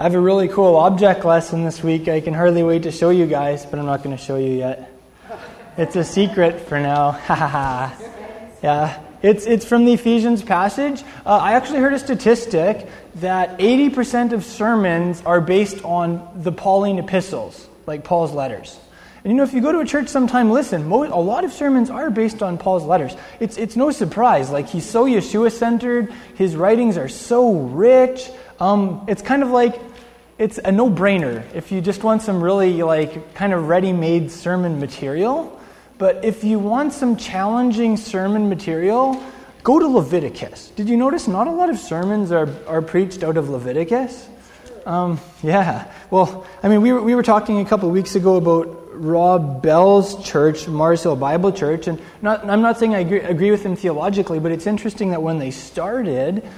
I have a really cool object lesson this week. I can hardly wait to show you guys, but I'm not going to show you yet. It's a secret for now. Ha ha ha. Yeah. It's, it's from the Ephesians passage. Uh, I actually heard a statistic that 80% of sermons are based on the Pauline epistles, like Paul's letters. And you know, if you go to a church sometime, listen, mo- a lot of sermons are based on Paul's letters. It's, it's no surprise. Like, he's so Yeshua centered, his writings are so rich. Um, it's kind of like, it's a no brainer if you just want some really, like, kind of ready made sermon material. But if you want some challenging sermon material, go to Leviticus. Did you notice not a lot of sermons are, are preached out of Leviticus? Um, yeah. Well, I mean, we were, we were talking a couple of weeks ago about Rob Bell's church, Mars Hill Bible Church, and not, I'm not saying I agree, agree, with him theologically, but it's interesting that when they started,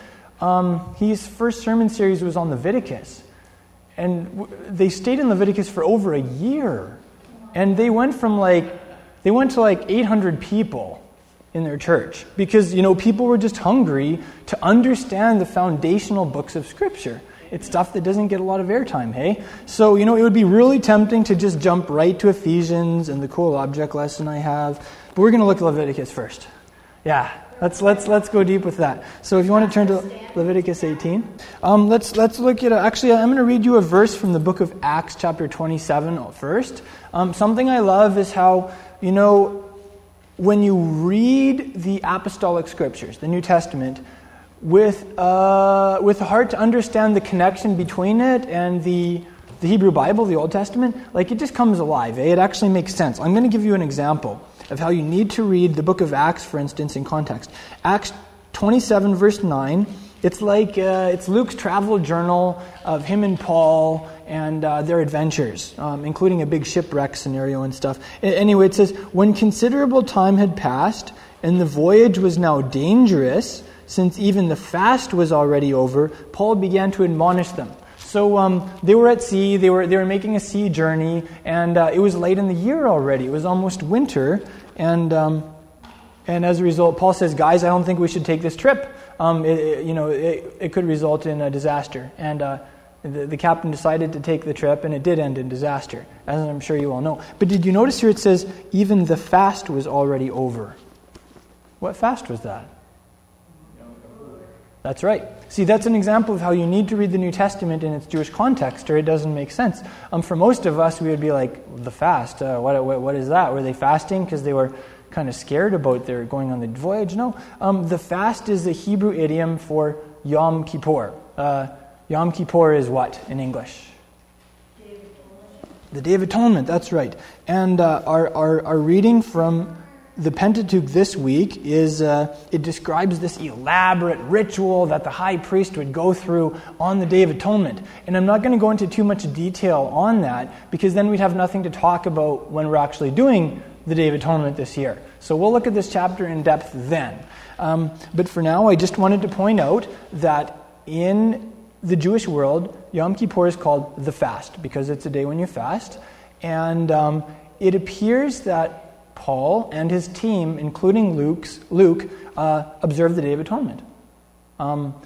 um, his first sermon series was on Leviticus. And they stayed in Leviticus for over a year. And they went from like they went to like 800 people in their church because, you know, people were just hungry to understand the foundational books of Scripture. It's stuff that doesn't get a lot of airtime, hey? So, you know, it would be really tempting to just jump right to Ephesians and the cool object lesson I have. But we're going to look at Leviticus first. Yeah, let's, let's, let's go deep with that. So if you want to turn to Leviticus 18, um, let's, let's look at, a, actually, I'm going to read you a verse from the book of Acts, chapter 27 first. Um, something I love is how you know, when you read the apostolic scriptures, the New Testament, with, uh, with a heart to understand the connection between it and the, the Hebrew Bible, the Old Testament, like it just comes alive. Eh? It actually makes sense. I'm going to give you an example of how you need to read the book of Acts, for instance, in context. Acts 27, verse 9. It's like uh, it's Luke's travel journal of him and Paul and uh, their adventures, um, including a big shipwreck scenario and stuff. Anyway, it says, When considerable time had passed, and the voyage was now dangerous, since even the fast was already over, Paul began to admonish them. So um, they were at sea, they were, they were making a sea journey, and uh, it was late in the year already. It was almost winter, and, um, and as a result, Paul says, Guys, I don't think we should take this trip. Um, it, it, you know, it, it, could result in a disaster. And uh, the, the, captain decided to take the trip, and it did end in disaster, as I'm sure you all know. But did you notice here it says, even the fast was already over? What fast was that? That's right. See, that's an example of how you need to read the New Testament in its Jewish context, or it doesn't make sense. Um, for most of us, we would be like, the fast, uh, what, what, what is that? Were they fasting because they were kind of scared about their going on the voyage? No. Um, the fast is the Hebrew idiom for Yom Kippur. Uh, Yom Kippur is what in English? The Day of Atonement, that's right. And uh, our, our, our, reading from the Pentateuch this week is uh, it describes this elaborate ritual that the high priest would go through on the Day of Atonement. And I'm not going to go into too much detail on that because then we'd have nothing to talk about when we're actually doing the Day of Atonement this year. So we'll look at this chapter in depth then. Um, but for now, I just wanted to point out that in the Jewish world, Yom Kippur is called the fast because it's a day when you fast. And um, it appears that Paul and his team, including Luke's, Luke, uh, observe the Day of Atonement. Um,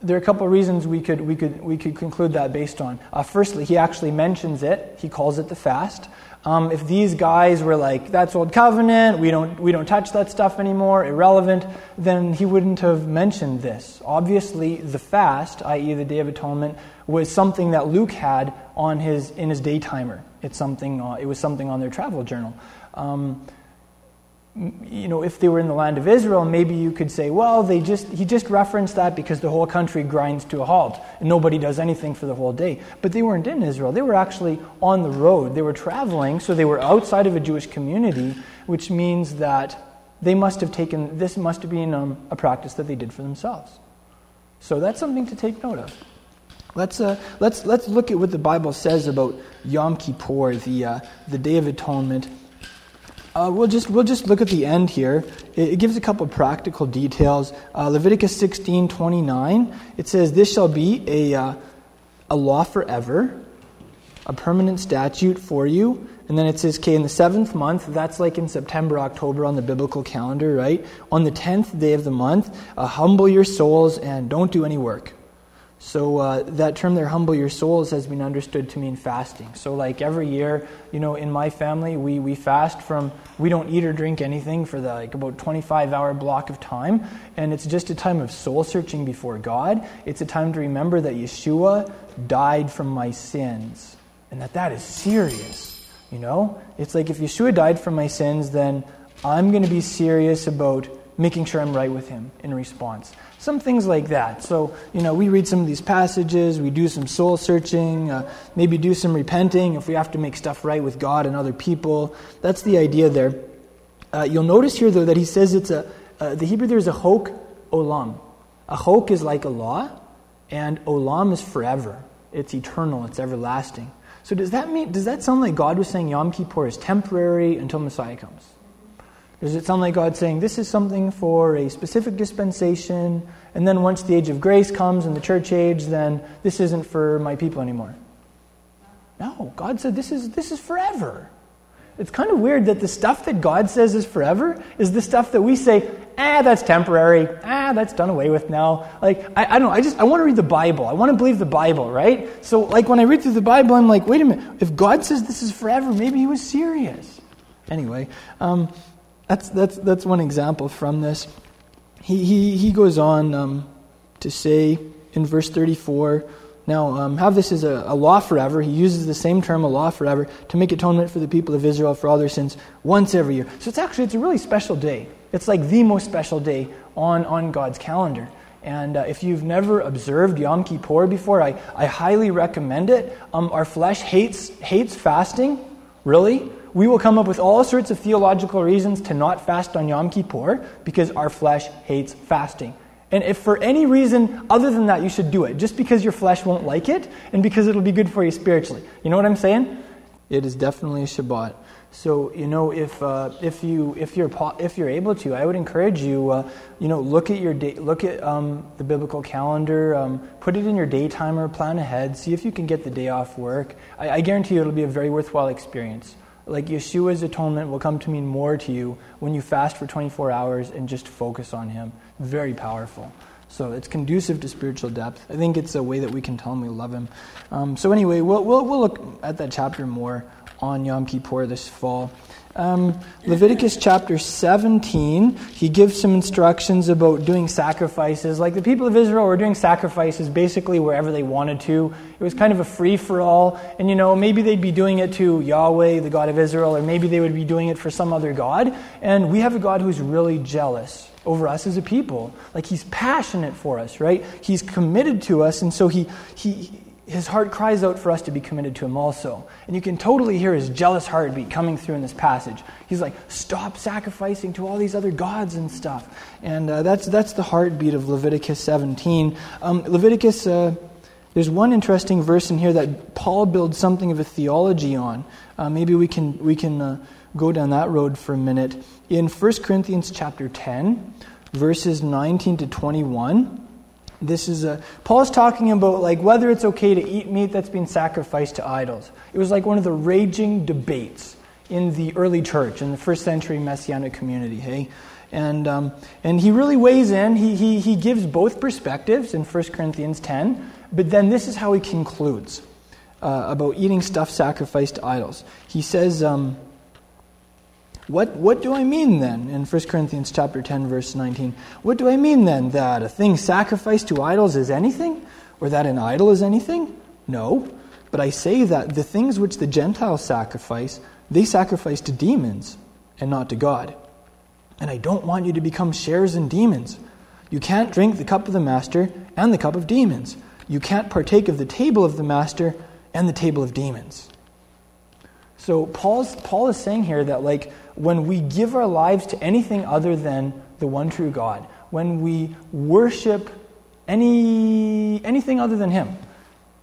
there are a couple of reasons we could, we could, we could conclude that based on. Uh, firstly, he actually mentions it, he calls it the fast. Um, if these guys were like, that's old covenant, we don't, we don't touch that stuff anymore, irrelevant, then he wouldn't have mentioned this. Obviously, the fast, i.e., the Day of Atonement, was something that Luke had on his, in his day timer. It's something, uh, it was something on their travel journal. Um, you know, if they were in the land of Israel, maybe you could say, well, they just, he just referenced that because the whole country grinds to a halt and nobody does anything for the whole day. But they weren't in Israel. They were actually on the road. They were traveling, so they were outside of a Jewish community, which means that they must have taken, this must have been um, a practice that they did for themselves. So that's something to take note of. Let's, uh, let's, let's look at what the Bible says about Yom Kippur, the, uh, the Day of Atonement uh, we'll, just, we'll just look at the end here. It, it gives a couple of practical details. Uh, Leviticus 16 29, it says, This shall be a, uh, a law forever, a permanent statute for you. And then it says, okay, in the seventh month, that's like in September, October on the biblical calendar, right? On the tenth day of the month, uh, humble your souls and don't do any work. So uh, that term there, humble your souls, has been understood to mean fasting. So like every year, you know, in my family, we, we fast from, we don't eat or drink anything for the, like about 25 hour block of time. And it's just a time of soul searching before God. It's a time to remember that Yeshua died from my sins and that that is serious. You know, it's like if Yeshua died for my sins, then I'm going to be serious about making sure I'm right with Him in response. Some things like that. So, you know, we read some of these passages, we do some soul searching, uh, maybe do some repenting if we have to make stuff right with God and other people. That's the idea there. Uh, you'll notice here, though, that he says it's a, uh, the Hebrew there is a chok olam. A chok is like a law, and olam is forever. It's eternal, it's everlasting. So does that mean, does that sound like God was saying Yom Kippur is temporary until Messiah comes? Does it sound like God saying this is something for a specific dispensation, and then once the age of grace comes and the church age, then this isn't for my people anymore? No, God said this is, this is forever. It's kind of weird that the stuff that God says is forever is the stuff that we say, ah, that's temporary. Ah, that's done away with now. Like, I, I don't know. I just, I want to read the Bible. I want to believe the Bible, right? So, like, when I read through the Bible, I'm like, wait a minute. If God says this is forever, maybe he was serious. Anyway, um, that's, that's, that's one example from this. He, he, he goes on um, to say in verse 34 now, um, have this as a, a, law forever. He uses the same term, a law forever, to make atonement for the people of Israel for all their sins once every year. So it's actually it's a really special day. It's like the most special day on, on God's calendar. And uh, if you've never observed Yom Kippur before, I, I highly recommend it. Um, our flesh hates, hates fasting, really we will come up with all sorts of theological reasons to not fast on Yom Kippur because our flesh hates fasting. And if for any reason other than that you should do it, just because your flesh won't like it and because it'll be good for you spiritually. You know what I'm saying? It is definitely a Shabbat. So you know if uh, if you if you're if you're able to, I would encourage you. Uh, you know, look at your day, look at um, the biblical calendar, um, put it in your day timer, plan ahead, see if you can get the day off work. I, I guarantee you it'll be a very worthwhile experience like Yeshua's atonement will come to mean more to you when you fast for 24 hours and just focus on Him. Very powerful. So it's conducive to spiritual depth. I think it's a way that we can tell Him we love Him. Um, so anyway, we'll, we'll, we'll look at that chapter more on Yom Kippur this fall. Um, Leviticus chapter 17, he gives some instructions about doing sacrifices. Like the people of Israel were doing sacrifices basically wherever they wanted to. It was kind of a free for all. And you know, maybe they'd be doing it to Yahweh, the God of Israel, or maybe they would be doing it for some other God. And we have a God who's really jealous over us as a people. Like he's passionate for us, right? He's committed to us, and so he, he, his heart cries out for us to be committed to him also. And you can totally hear his jealous heartbeat coming through in this passage. He's like, stop sacrificing to all these other gods and stuff. And uh, that's, that's the heartbeat of Leviticus 17. Um, Leviticus, uh, there's one interesting verse in here that Paul builds something of a theology on. Uh, maybe we can, we can uh, go down that road for a minute. In 1 Corinthians chapter 10, verses 19 to 21, this is a, Paul's talking about like whether it's okay to eat meat that's been sacrificed to idols. It was like one of the raging debates in the early church, in the first century messianic community, hey? And, um, and he really weighs in. He, he, he gives both perspectives in 1 Corinthians 10, but then this is how he concludes uh, about eating stuff sacrificed to idols. He says, um, what, what do I mean then? In 1 Corinthians chapter 10, verse 19. What do I mean then? That a thing sacrificed to idols is anything? Or that an idol is anything? No. But I say that the things which the Gentiles sacrifice, they sacrifice to demons and not to God. And I don't want you to become sharers in demons. You can't drink the cup of the master and the cup of demons. You can't partake of the table of the master and the table of demons. So Paul's, Paul is saying here that like when we give our lives to anything other than the one true God, when we worship any, anything other than Him,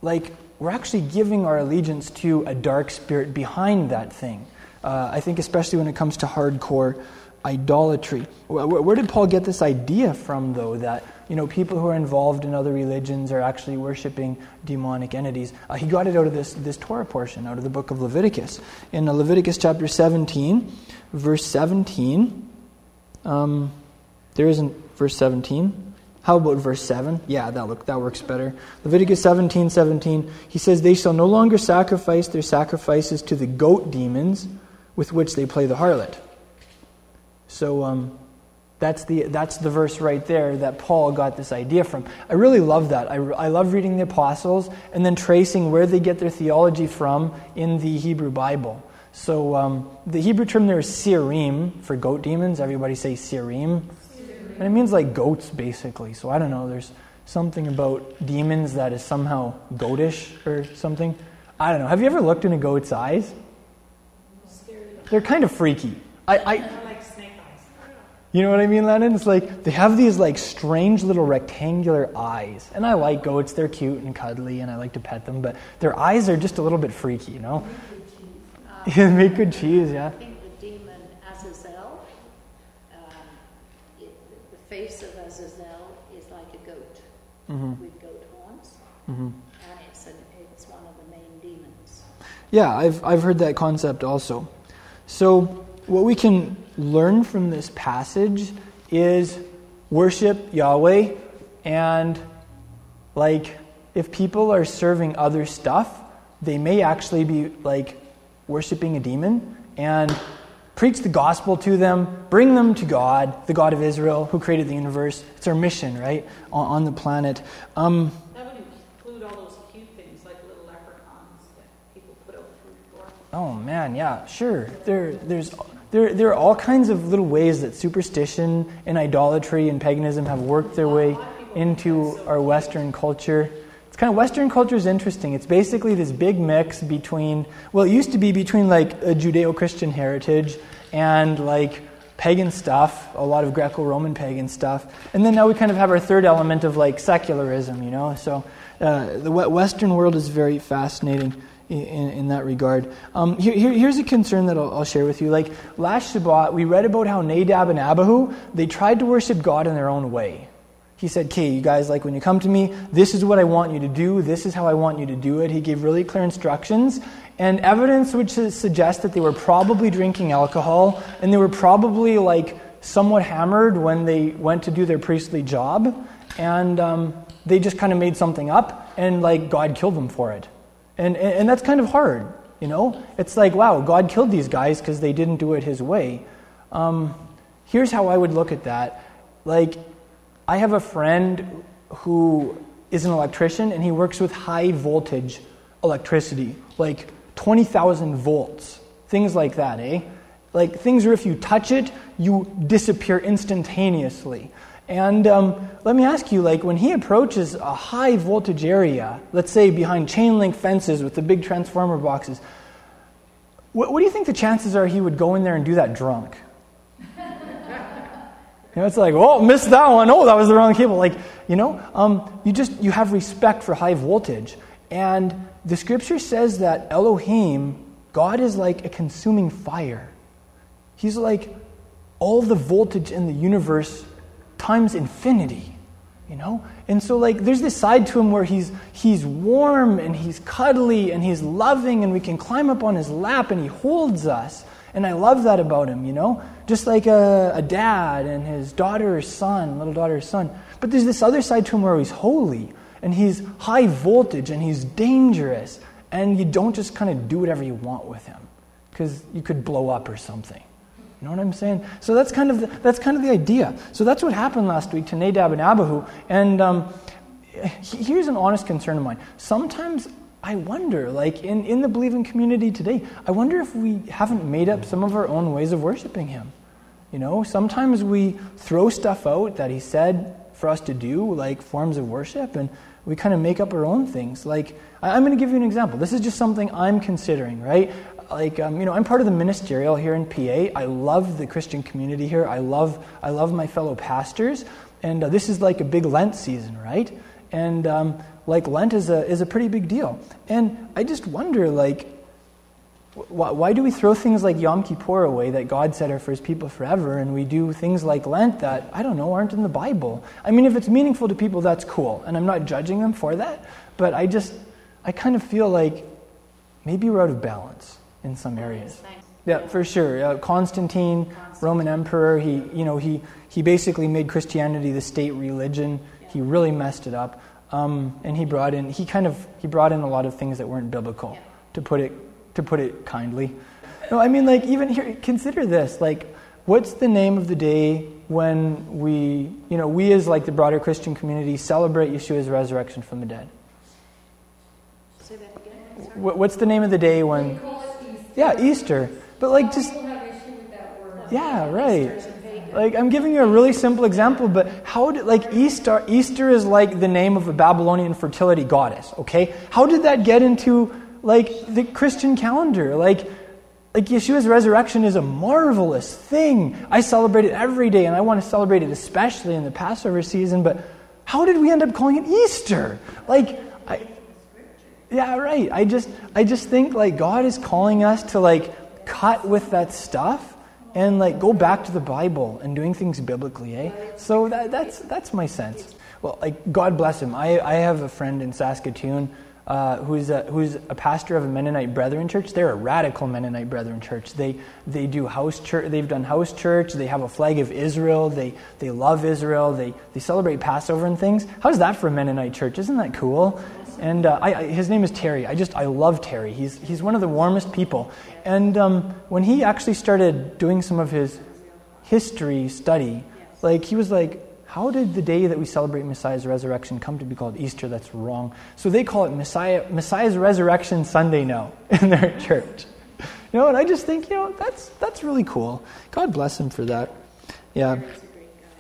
like we're actually giving our allegiance to a dark spirit behind that thing. Uh, I think, especially when it comes to hardcore idolatry. Where, where did Paul get this idea from, though, that you know, people who are involved in other religions are actually worshiping demonic entities. Uh, he got it out of this, this Torah portion, out of the book of Leviticus. In Leviticus chapter 17, verse 17, um, there isn't verse 17. how about verse 7? Yeah, that, look, that works better. Leviticus 17 17. He says, They shall no longer sacrifice their sacrifices to the goat demons with which they play the harlot. So um, that's, the, that's the verse right there that Paul got this idea from. I really love that. I, I love reading the apostles and then tracing where they get their theology from in the Hebrew Bible. So um, the Hebrew term there is sirim for goat demons. Everybody say sirim. And it means like goats, basically. So I don't know. There's something about demons that is somehow goatish or something. I don't know. Have you ever looked in a goat's eyes? They're kind of freaky. I, I you know what I mean, Lennon? It's like they have these like strange little rectangular eyes. And I like goats, they're cute and cuddly and I like to pet them, but their eyes are just a little bit freaky, you know? Yeah, make good cheese, yeah. I think the demon Azazel, um, it, the face of Azazel is like a goat Mhm. with goat horns, hmm and it's, an, it's one of the main demons. Yeah, I've, I've heard that concept also. So, what we can learn from this passage is worship Yahweh, and like, if people are serving other stuff, they may actually be like worshiping a demon, and preach the gospel to them, bring them to God, the God of Israel, who created the universe. It's our mission, right, on, on the planet. Um, That would include all those cute things like little leprechauns that people put out food for. Oh man, yeah, sure. There, there's, there, there are all kinds of little ways that superstition and idolatry and paganism have worked their way into our Western culture. It's kind of Western culture is interesting. It's basically this big mix between, well, it used to be between like a Judeo-Christian heritage and like pagan stuff, a lot of Greco-Roman pagan stuff, and then now we kind of have our third element of like secularism, you know. So uh, the we- Western world is very fascinating in, in, in that regard. Um, here, here- here's a concern that I'll, I'll share with you. Like last Shabbat, we read about how Nadab and Abihu they tried to worship God in their own way. He said, Okay, you guys, like when you come to me, this is what I want you to do, this is how I want you to do it. He gave really clear instructions and evidence which suggests that they were probably drinking alcohol and they were probably like somewhat hammered when they went to do their priestly job. And um, they just kind of made something up and like God killed them for it. And, and, and that's kind of hard, you know? It's like, wow, God killed these guys because they didn't do it his way. Um, here's how I would look at that. Like, I have a friend who is an electrician and he works with high voltage electricity, like 20,000 volts, things like that, eh? Like things where if you touch it, you disappear instantaneously. And um, let me ask you, like when he approaches a high voltage area, let's say behind chain link fences with the big transformer boxes, what, what do you think the chances are he would go in there and do that drunk? You know, it's like, oh, missed that one. Oh, that was the wrong cable. Like, you know, um, you just you have respect for high voltage, and the scripture says that Elohim, God, is like a consuming fire. He's like all the voltage in the universe times infinity. You know, and so like there's this side to him where he's he's warm and he's cuddly and he's loving and we can climb up on his lap and he holds us. And I love that about him, you know? Just like a, a dad and his daughter son, little daughter son. But there's this other side to him where he's holy and he's high voltage and he's dangerous. And you don't just kind of do whatever you want with him because you could blow up or something. You know what I'm saying? So that's kind of the, that's kind of the idea. So that's what happened last week to Nadab and Abihu. And um, here's an honest concern of mine. Sometimes I wonder, like in, in the believing community today, I wonder if we haven't made up some of our own ways of worshiping Him. You know, sometimes we throw stuff out that He said for us to do, like forms of worship, and we kind of make up our own things. Like, I'm going to give you an example. This is just something I'm considering, right? Like, um, you know, I'm part of the ministerial here in PA. I love the Christian community here. I love, I love my fellow pastors. And uh, this is like a big Lent season, right? And um, like Lent is a, is a pretty big deal. And I just wonder, like, why, why do we throw things like Yom Kippur away that God said are for his people forever, and we do things like Lent that, I don't know, aren't in the Bible? I mean, if it's meaningful to people, that's cool, and I'm not judging them for that, but I just, I kind of feel like maybe we're out of balance in some areas. Yeah, for sure. Uh, Constantine, Roman emperor, he, you know, he, he basically made Christianity the state religion He really messed it up. Um, and he brought in he kind of he brought in a lot of things that weren't biblical Yeah. to put it to put it kindly. No, I mean like even here consider this like what's the name of the day when we you know we as like the broader Christian community celebrate Yeshua's resurrection from the dead. Say that again. What, what's the name of the day when yeah Easter but like just People have issue with that word. yeah right Easter's a pagan. Like I'm giving you a really simple example, but how did like Easter Easter is like the name of a Babylonian fertility goddess, okay? How did that get into like the Christian calendar? Like like Yeshua's resurrection is a marvelous thing. I celebrate it every day and I want to celebrate it especially in the Passover season, but how did we end up calling it Easter? Like I yeah, right. I just I just think like God is calling us to like cut with that stuff and like go back to the Bible and doing things biblically, eh? So that, that's that's my sense. Well, like God bless him. I, I have a friend in Saskatoon uh, who's a, who's a pastor of a Mennonite Brethren church. They're a radical Mennonite Brethren church. They they do house church. They've done house church. They have a flag of Israel. They they love Israel. They they celebrate Passover and things. How's that for a Mennonite church? Isn't that cool? And uh, I, I, his name is Terry. I just I love Terry. He's he's one of the warmest people. And um, when he actually started doing some of his history study, like he was like, how did the day that we celebrate Messiah's resurrection come to be called Easter? That's wrong. So they call it Messiah Messiah's Resurrection Sunday now in their church. You know, and I just think you know that's that's really cool. God bless him for that. Yeah.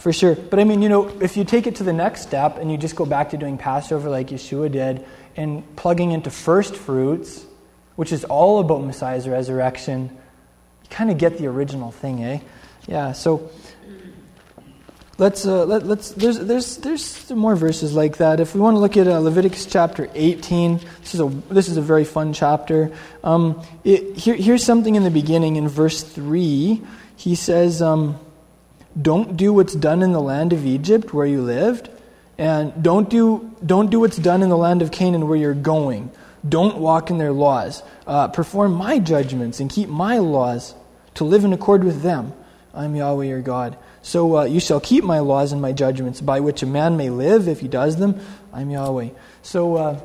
For sure. But I mean, you know, if you take it to the next step and you just go back to doing Passover like Yeshua did and plugging into first fruits, which is all about Messiah's resurrection, you kind of get the original thing, eh? Yeah, so let's, uh, let, let's there's, there's, there's some more verses like that. If we want to look at uh, Leviticus chapter 18, this is a, this is a very fun chapter. Um, it, here, here's something in the beginning in verse 3. He says, um, don't do what's done in the land of Egypt where you lived, and don't do, don't do what's done in the land of Canaan where you're going. Don't walk in their laws. Uh, perform my judgments and keep my laws to live in accord with them. I'm Yahweh your God. So uh, you shall keep my laws and my judgments by which a man may live if he does them. I'm Yahweh. So uh,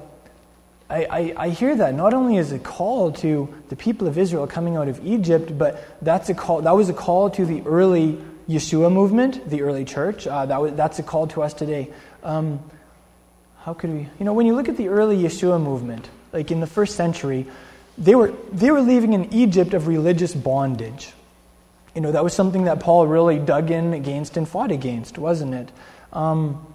I, I, I hear that not only as a call to the people of Israel coming out of Egypt, but that's a call, that was a call to the early Yeshua movement, the early church. Uh, that was, that's a call to us today. Um, how could we? You know, when you look at the early Yeshua movement, like in the first century, they were, they were living in Egypt of religious bondage. You know, that was something that Paul really dug in against and fought against, wasn't it? Um,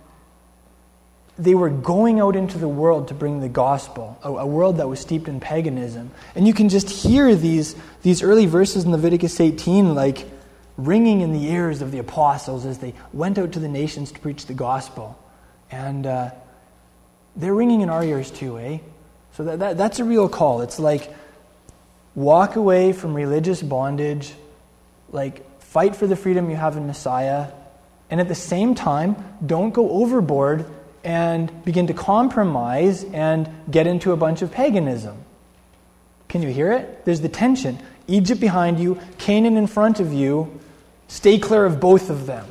they were going out into the world to bring the gospel, a, a, world that was steeped in paganism. And you can just hear these, these early verses in Leviticus 18, like ringing in the ears of the apostles as they went out to the nations to preach the gospel. And uh, they're ringing in our ears too, eh? So that, that, that's a real call. It's like walk away from religious bondage, like fight for the freedom you have in Messiah, and at the same time, don't go overboard and begin to compromise and get into a bunch of paganism. Can you hear it? There's the tension. Egypt behind you, Canaan in front of you. Stay clear of both of them.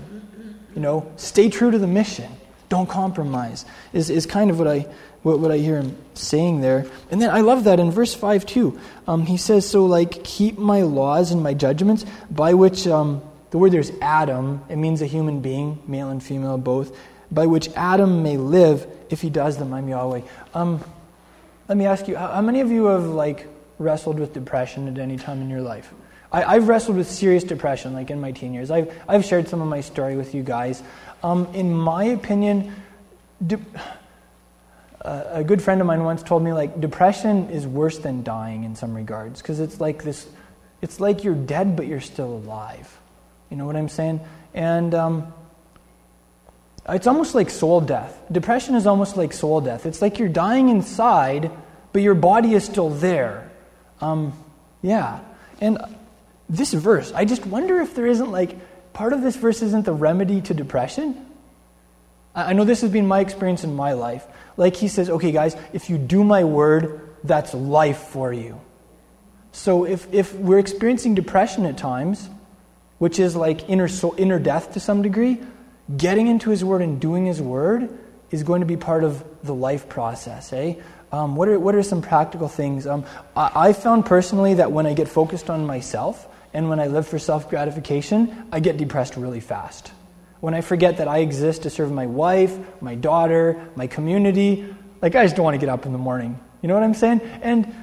You know, stay true to the mission. Don't compromise. Is, is kind of what I what, what I hear him saying there. And then I love that in verse 5 too. Um, he says, So, like, keep my laws and my judgments, by which um, the word there's Adam, it means a human being, male and female both, by which Adam may live if he does them. I'm Yahweh. Um, let me ask you, how, how many of you have, like, wrestled with depression at any time in your life? I, have wrestled with serious depression, like in my teen years. I've, I've shared some of my story with you guys. Um, in my opinion, de- a good friend of mine once told me like depression is worse than dying in some regards because it's like this it's like you're dead but you're still alive. You know what i'm saying? And um, it's almost like soul death. Depression is almost like soul death. It's like you're dying inside but your body is still there. Um, yeah. And this verse i just wonder if there isn't like part of this verse isn't the remedy to depression i know this has been my experience in my life like he says, okay, guys, if you do my word, that's life for you. So if, if we're experiencing depression at times, which is like inner, soul, inner death to some degree, getting into his word and doing his word, is going to be part of the life process, eh? Um, what, are, what are some practical things? Um, I, I found personally that when I get focused on myself and when I live for self gratification, I get depressed really fast. When I forget that I exist to serve my wife, my daughter, my community, like I just don't want to get up in the morning. You know what I'm saying? And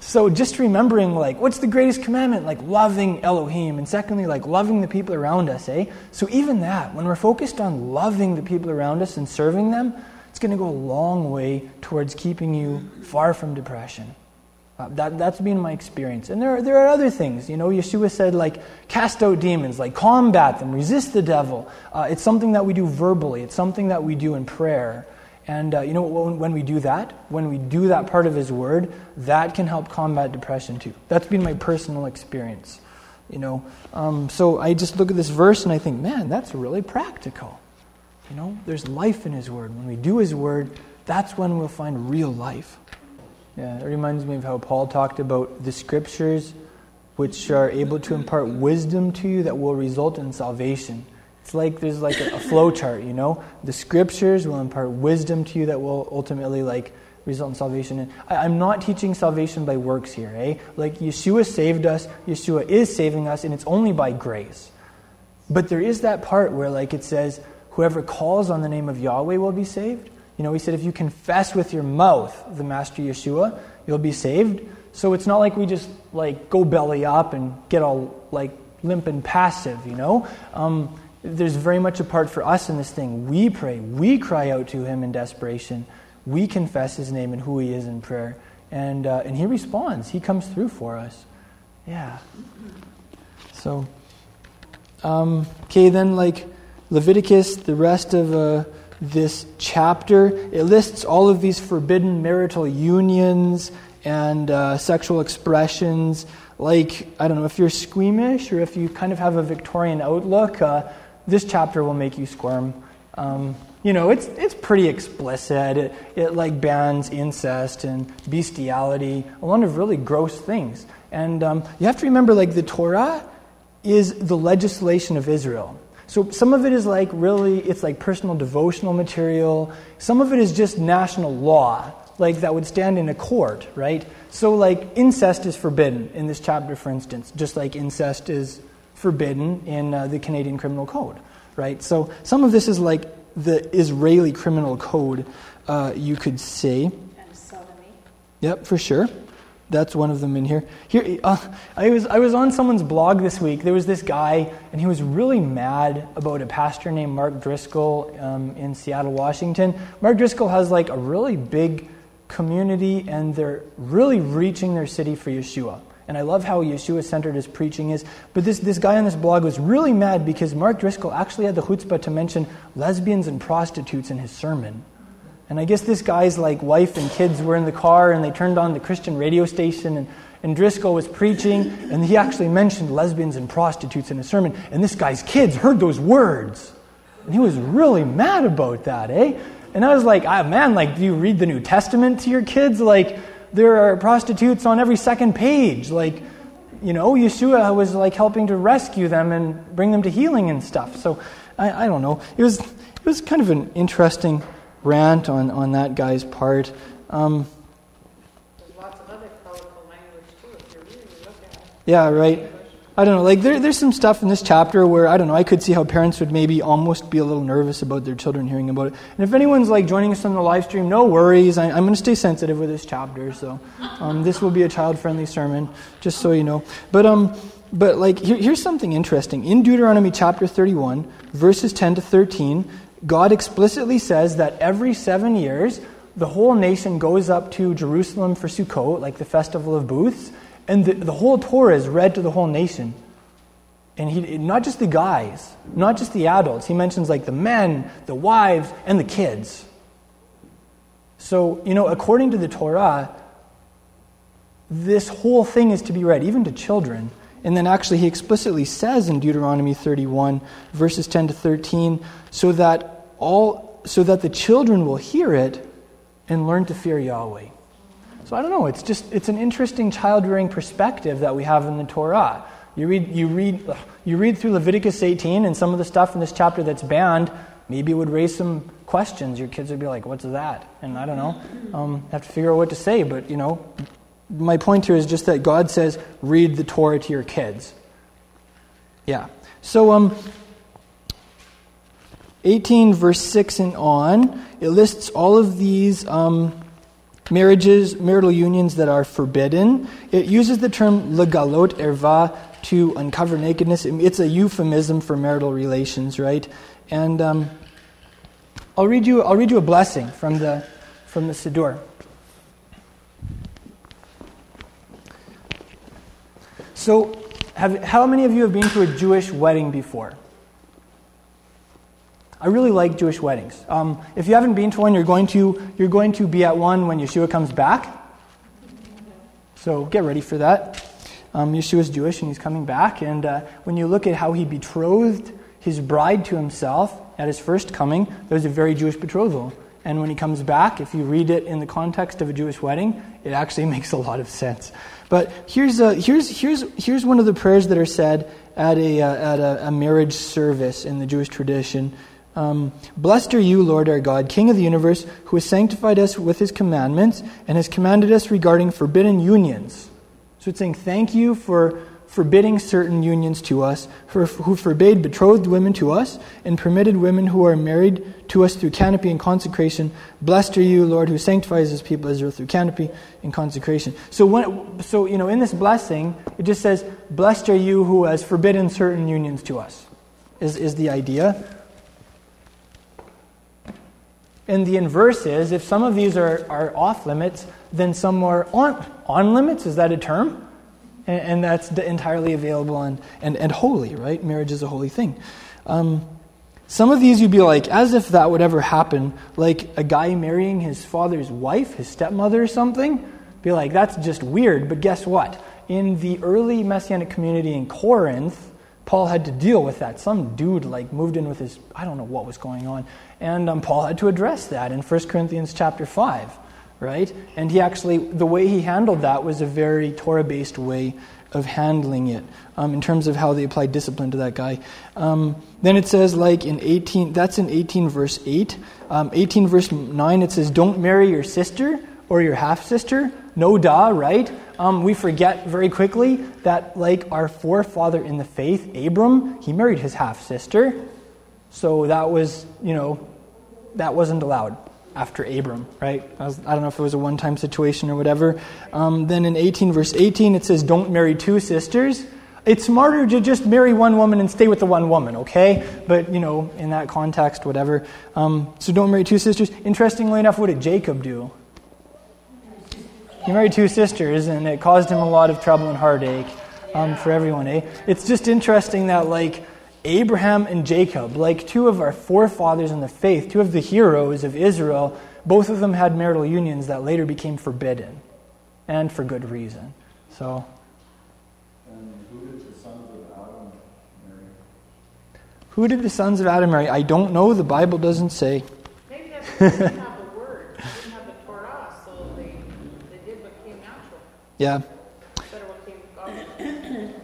so just remembering, like, what's the greatest commandment? Like loving Elohim. And secondly, like loving the people around us, eh? So even that, when we're focused on loving the people around us and serving them, it's going to go a long way towards keeping you far from depression. Uh, that, that's been my experience. And there are, there are other things. You know, Yeshua said, like, cast out demons, like, combat them, resist the devil. Uh, it's something that we do verbally, it's something that we do in prayer. And uh, you know, when, when we do that, when we do that part of His Word, that can help combat depression too. That's been my personal experience. You know, um, so I just look at this verse and I think, man, that's really practical. You know, there's life in His Word. When we do His Word, that's when we'll find real life. Yeah, it reminds me of how Paul talked about the Scriptures, which are able to impart wisdom to you that will result in salvation. It's like there's like a, a flow chart, you know. The scriptures will impart wisdom to you that will ultimately like result in salvation. And I, am not teaching salvation by works here, eh? Like Yeshua saved us, Yeshua is saving us, and it's only by grace. But there is that part where like it says, whoever calls on the name of Yahweh will be saved. You know, he said if you confess with your mouth the Master Yeshua, you'll be saved. So it's not like we just like go belly up and get all like limp and passive, you know. Um, there's very much a part for us in this thing. We pray, we cry out to Him in desperation, we confess His name and who He is in prayer, and uh, and He responds. He comes through for us. Yeah. So, um, okay, then like Leviticus, the rest of uh, this chapter, it lists all of these forbidden marital unions and uh, sexual expressions. Like, I don't know, if you're squeamish or if you kind of have a Victorian outlook, uh, this chapter will make you squirm. Um, you know, it's, it's pretty explicit. It, it like bans incest and bestiality, a lot of really gross things. And um, you have to remember, like, the Torah is the legislation of Israel. So some of it is like really, it's like personal devotional material. Some of it is just national law, like that would stand in a court, right? So, like, incest is forbidden in this chapter, for instance, just like incest is forbidden in uh, the Canadian Criminal Code, right? So some of this is like the Israeli Criminal Code, uh, you could say. And sodomy. Yep, for sure. That's one of them in here. Here, uh, I was I was on someone's blog this week. There was this guy, and he was really mad about a pastor named Mark Driscoll um, in Seattle, Washington. Mark Driscoll has like a really big community, and they're really reaching their city for Yeshua. And I love how Yeshua centered his preaching is. But this, this guy on this blog was really mad because Mark Driscoll actually had the chutzpah to mention lesbians and prostitutes in his sermon. And I guess this guy's like wife and kids were in the car and they turned on the Christian radio station and, and Driscoll was preaching and he actually mentioned lesbians and prostitutes in his sermon. And this guy's kids heard those words. And he was really mad about that, eh? And I was like, ah, man, like, do you read the New Testament to your kids? Like, there are prostitutes on every second page. Like, you know, Yeshua was like helping to rescue them and bring them to healing and stuff. So I, I don't know. It was it was kind of an interesting rant on, on that guy's part. Um, yeah, right. I don't know. Like there, there's some stuff in this chapter where I don't know. I could see how parents would maybe almost be a little nervous about their children hearing about it. And if anyone's like joining us on the live stream, no worries. I, am going to stay sensitive with this chapter, so um, this will be a child-friendly sermon, just so you know. But um, but like here, here's something interesting in Deuteronomy chapter 31, verses 10 to 13. God explicitly says that every seven years, the whole nation goes up to Jerusalem for Sukkot, like the festival of booths and the, the whole Torah is read to the whole nation. And he, not just the guys, not just the adults. He mentions like the men, the wives, and the kids. So, you know, according to the Torah, this whole thing is to be read, even to children. And then actually, he explicitly says in Deuteronomy 31, verses 10 to 13, so that all so that the children will hear it and learn to fear Yahweh. So I don't know, it's just it's an interesting child rearing perspective that we have in the Torah. You read you read you read through Leviticus 18 and some of the stuff in this chapter that's banned, maybe it would raise some questions. Your kids would be like, What's that? And I don't know. Um, have to figure out what to say. But, you know, my point here is just that God says, read the Torah to your kids. Yeah. So, um, 18, verse 6 and on, it lists all of these um, marriages, marital unions that are forbidden. It uses the term legalot erva to uncover nakedness. It's a euphemism for marital relations, right? And um, I'll read you. I'll read you a blessing from the from the Siddur. So, have, how many of you have been to a Jewish wedding before? I really like Jewish weddings. Um, if you haven't been to one, you're going to, you're going to be at one when Yeshua comes back. So get ready for that. Um, Yeshua's Jewish and he's coming back. And uh, when you look at how he betrothed his bride to himself at his first coming, there's a very Jewish betrothal. And when he comes back, if you read it in the context of a Jewish wedding, it actually makes a lot of sense. But here's, a, here's, here's, here's one of the prayers that are said at, a, uh, at a, a marriage service in the Jewish tradition. Um, Blessed are you, Lord our God, King of the universe, who has sanctified us with his commandments and has commanded us regarding forbidden unions. So it's saying, Thank you for forbidding certain unions to us, who forbade betrothed women to us, and permitted women who are married to us through canopy and consecration. Blessed are you, Lord, who sanctifies his people Israel through canopy and consecration. So, when, so you know, in this blessing, it just says, Blessed are you who has forbidden certain unions to us, is, is the idea. And the inverse is if some of these are, are off limits, then some are on, on limits. Is that a term? And, and that's entirely available and, and, and holy, right? Marriage is a holy thing. Um, some of these you'd be like, as if that would ever happen, like a guy marrying his father's wife, his stepmother or something. Be like, that's just weird. But guess what? In the early Messianic community in Corinth, Paul had to deal with that. Some dude like moved in with his, I don't know what was going on. And um, Paul had to address that in 1 Corinthians chapter 5, right? And he actually, the way he handled that was a very Torah based way of handling it um, in terms of how they applied discipline to that guy. Um, then it says, like in 18, that's in 18 verse 8. Um, 18 verse 9, it says, Don't marry your sister or your half sister. No da, right? Um, we forget very quickly that, like our forefather in the faith, Abram, he married his half sister. So that was, you know, that wasn't allowed after Abram, right? I, was, I don't know if it was a one time situation or whatever. Um, then in 18, verse 18, it says, Don't marry two sisters. It's smarter to just marry one woman and stay with the one woman, okay? But, you know, in that context, whatever. Um, so don't marry two sisters. Interestingly enough, what did Jacob do? He married two sisters, and it caused him a lot of trouble and heartache um, for everyone, eh? It's just interesting that, like, Abraham and Jacob, like two of our forefathers in the faith, two of the heroes of Israel, both of them had marital unions that later became forbidden, and for good reason. So. Who did the sons of Adam marry? Who did the sons of Adam marry? I don't know. The Bible doesn't say. Maybe that's they didn't have the word, they didn't have the Torah, so they, they did what came natural Yeah. instead of what came godly.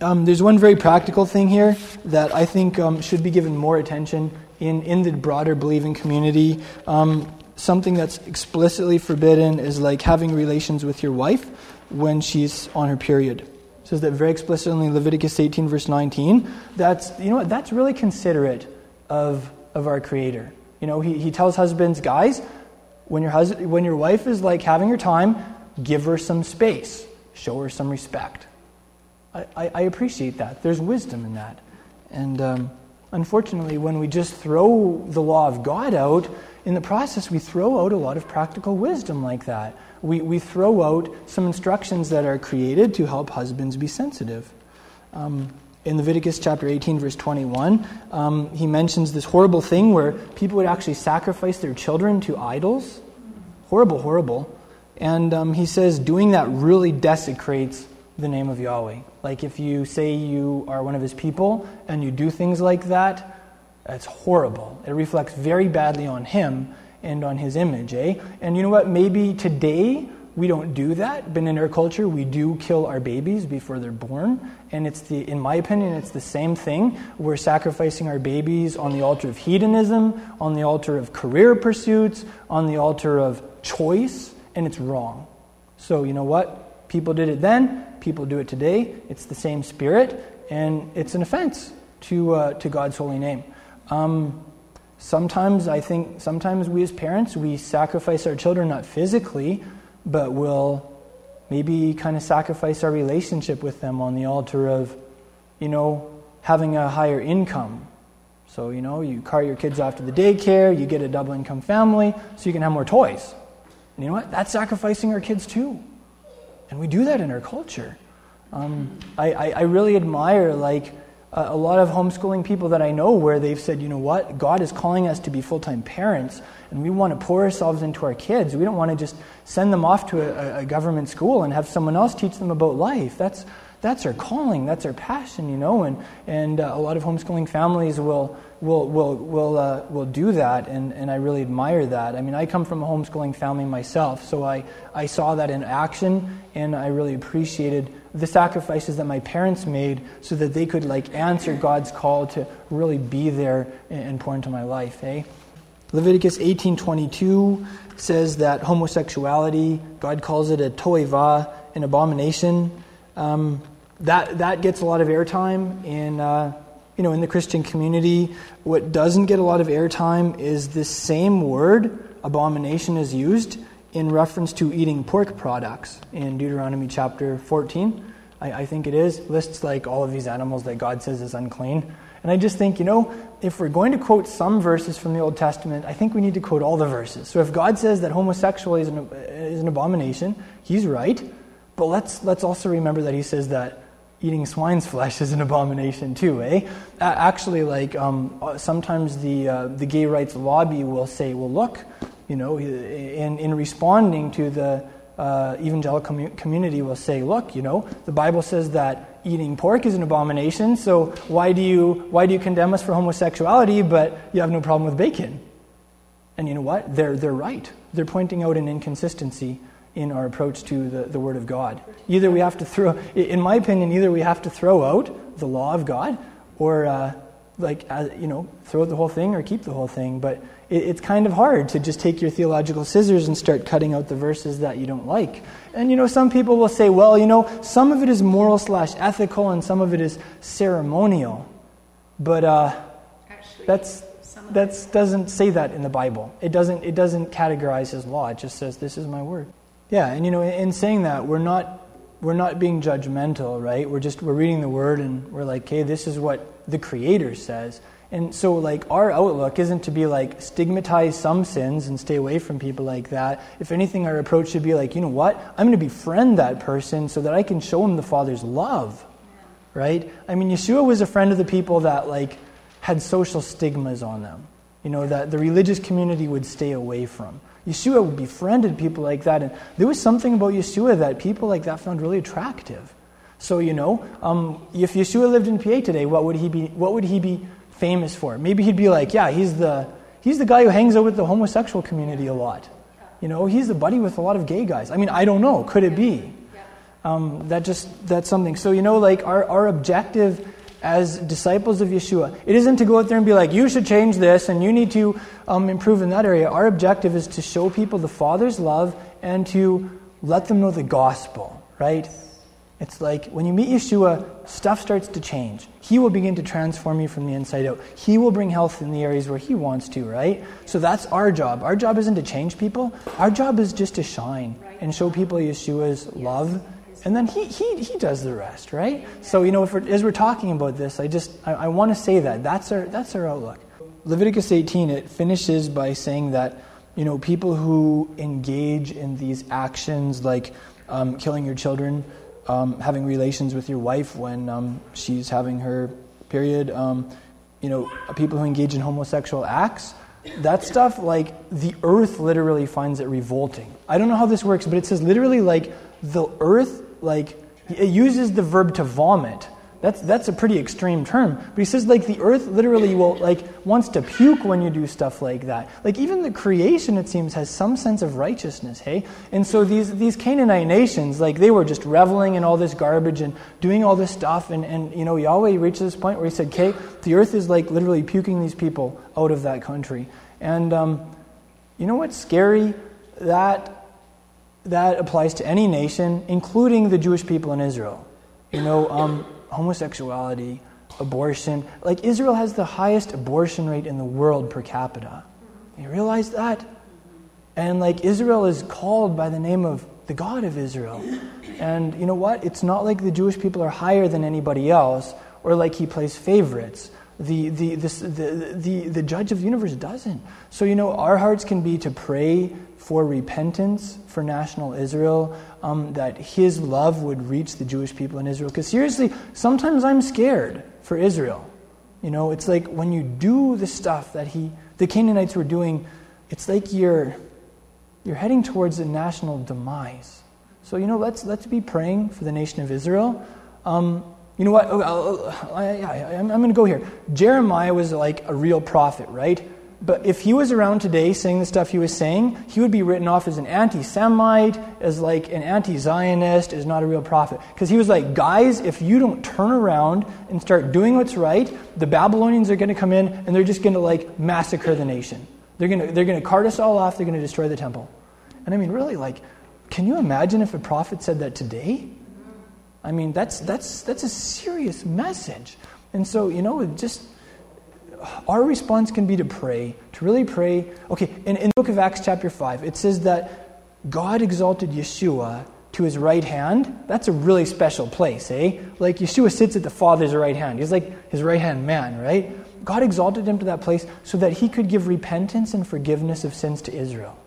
Um, there's one very practical thing here that I think um, should be given more attention in, in the broader believing community. Um, something that's explicitly forbidden is like having relations with your wife when she's on her period. It says that very explicitly in Leviticus 18, verse 19. That's, you know what, that's really considerate of, of our Creator. You know, he, he tells husbands, guys, when your, hus- when your wife is like having her time, give her some space, show her some respect. I, I, appreciate that. There's wisdom in that. And um, unfortunately, when we just throw the law of God out, in the process, we throw out a lot of practical wisdom like that. We, we throw out some instructions that are created to help husbands be sensitive. Um, in Leviticus chapter 18, verse 21, um, he mentions this horrible thing where people would actually sacrifice their children to idols. Horrible, horrible. And um, he says doing that really desecrates the name of Yahweh. Like if you say you are one of his people and you do things like that, that's horrible. It reflects very badly on him and on his image, eh? And you know what? Maybe today we don't do that, but in our culture, we do kill our babies before they're born. And it's the, in my opinion, it's the same thing. We're sacrificing our babies on the altar of hedonism, on the altar of career pursuits, on the altar of choice, and it's wrong. So, you know what? People did it then, people do it today. It's the same spirit, and it's an offense to, uh, to God's holy name. Um, sometimes I think, sometimes we as parents, we sacrifice our children not physically, but we'll maybe kind of sacrifice our relationship with them on the altar of, you know, having a higher income. So, you know, you cart your kids off to the daycare, you get a double income family, so you can have more toys. And you know what? That's sacrificing our kids too. And we do that in our culture. Um, I, I, I really admire, like, a lot of homeschooling people that I know where they've said, you know what, God is calling us to be full time parents, and we want to pour ourselves into our kids. We don't want to just send them off to a, a, government school and have someone else teach them about life. That's, that's our calling, that's our passion, you know, and, and uh, a lot of homeschooling families will, will, will, will, uh, will do that, and, and I really admire that. I mean, I come from a homeschooling family myself, so I, I saw that in action, and I really appreciated the sacrifices that my parents made so that they could like answer God's call to really be there and pour into my life, eh? Leviticus 18:22 says that homosexuality, God calls it a toiva, an abomination. Um, that that gets a lot of airtime in uh, you know in the Christian community. What doesn't get a lot of airtime is this same word, abomination, is used in reference to eating pork products in Deuteronomy chapter 14. I, I, think it is. Lists like all of these animals that God says is unclean. And I just think, you know, if we're going to quote some verses from the Old Testament, I think we need to quote all the verses. So if God says that homosexuality is an, is an abomination, he's right. But let's, let's also remember that he says that eating swine's flesh is an abomination too, eh? Actually, like um, uh, sometimes the, uh, the gay rights lobby will say, well, look, you know, in, in responding to the uh, evangelical commu- community will say, look, you know, the Bible says that eating pork is an abomination, so why do you, why do you condemn us for homosexuality, but you have no problem with bacon? And you know what? They're, they're right. They're pointing out an inconsistency in our approach to the, the Word of God. Either we have to throw, in my opinion, either we have to throw out the law of God or, uh, like, uh, you know, throw out the whole thing or keep the whole thing. But it, it's kind of hard to just take your theological scissors and start cutting out the verses that you don't like. And you know, some people will say, well, you know, some of it is moral slash ethical and some of it is ceremonial. But uh, Actually, that's that doesn't say that in the Bible. It doesn't, it doesn't categorize his law. It just says, this is my word. Yeah, and you know, in saying that, we're not, we're not being judgmental, right? We're just, we're reading the word and we're like, hey, this is what the Creator says. And so, like, our outlook isn't to be like stigmatize some sins and stay away from people like that. If anything, our approach should be like, you know what? I'm going to befriend that person so that I can show him the Father's love. Right? I mean, Yeshua was a friend of the people that, like, had social stigmas on them, you know, that the religious community would stay away from. Yeshua befriended people like that, and there was something about Yeshua that people like that found really attractive. So, you know, um, if Yeshua lived in PA today, what would he be? What would he be famous for. Maybe he'd be like, yeah, he's the, he's the guy who hangs out with the homosexual community a lot. You know, he's the buddy with a lot of gay guys. I mean, I don't know. Could it be? Um, that just, that's something. So, you know, like our, our objective as disciples of Yeshua, it isn't to go out there and be like, you should change this and you need to um, improve in that area. Our objective is to show people the Father's love and to let them know the gospel, right? It's like when you meet Yeshua, stuff starts to change. He will begin to transform you from the inside out. He will bring health in the areas where He wants to, right? So that's our job. Our job isn't to change people, our job is just to shine and show people Yeshua's love. And then he, he, he does the rest, right? So, you know, we're, as we're talking about this, I just, I, I want to say that. That's our, that's our outlook. Leviticus 18, it finishes by saying that, you know, people who engage in these actions like um, killing your children, um, having relations with your wife when um, she's having her period, um, you know, people who engage in homosexual acts, that stuff, like, the earth literally finds it revolting. I don't know how this works, but it says literally, like, the earth, like, it uses the verb to vomit. that's, that's a pretty extreme term. But he says, like, the earth literally will, like, wants to puke when you do stuff like that. Like, even the creation, it seems, has some sense of righteousness, hey? And so these, these Canaanite nations, like, they were just reveling in all this garbage and doing all this stuff. And, and you know, Yahweh reached this point where he said, okay, the earth is, like, literally puking these people out of that country. And um, you know what's scary? That, that applies to any nation, including the Jewish people in Israel. You know, um, homosexuality, abortion. Like, Israel has the highest abortion rate in the world per capita. You realize that? And, like, Israel is called by the name of the God of Israel. And you know what? It's not like the Jewish people are higher than anybody else or like he plays favorites. The, the, this, the, the, the judge of the universe doesn't. So, you know, our hearts can be to pray for repentance for national Israel, um, that his love would reach the Jewish people in Israel. Because seriously, sometimes I'm scared for Israel. You know, it's like when you do the stuff that he, the Canaanites were doing, it's like you're, you're heading towards a national demise. So, you know, let's, let's be praying for the nation of Israel. Um, you know what? Oh, I, am going to go here. Jeremiah was like a real prophet, right? But if he was around today saying the stuff he was saying, he would be written off as an anti Semite, as like an anti Zionist, as not a real prophet. Because he was like, guys, if you don't turn around and start doing what's right, the Babylonians are going to come in and they're just going to like massacre the nation. They're going to, they're going to cart us all off, they're going to destroy the temple. And I mean, really, like, can you imagine if a prophet said that today? I mean, that's, that's, that's a serious message. And so, you know, just our response can be to pray, to really pray. Okay, in, in the book of Acts, chapter 5, it says that God exalted Yeshua to his right hand. That's a really special place, eh? Like Yeshua sits at the Father's right hand. He's like his right hand man, right? God exalted him to that place so that he could give repentance and forgiveness of sins to Israel.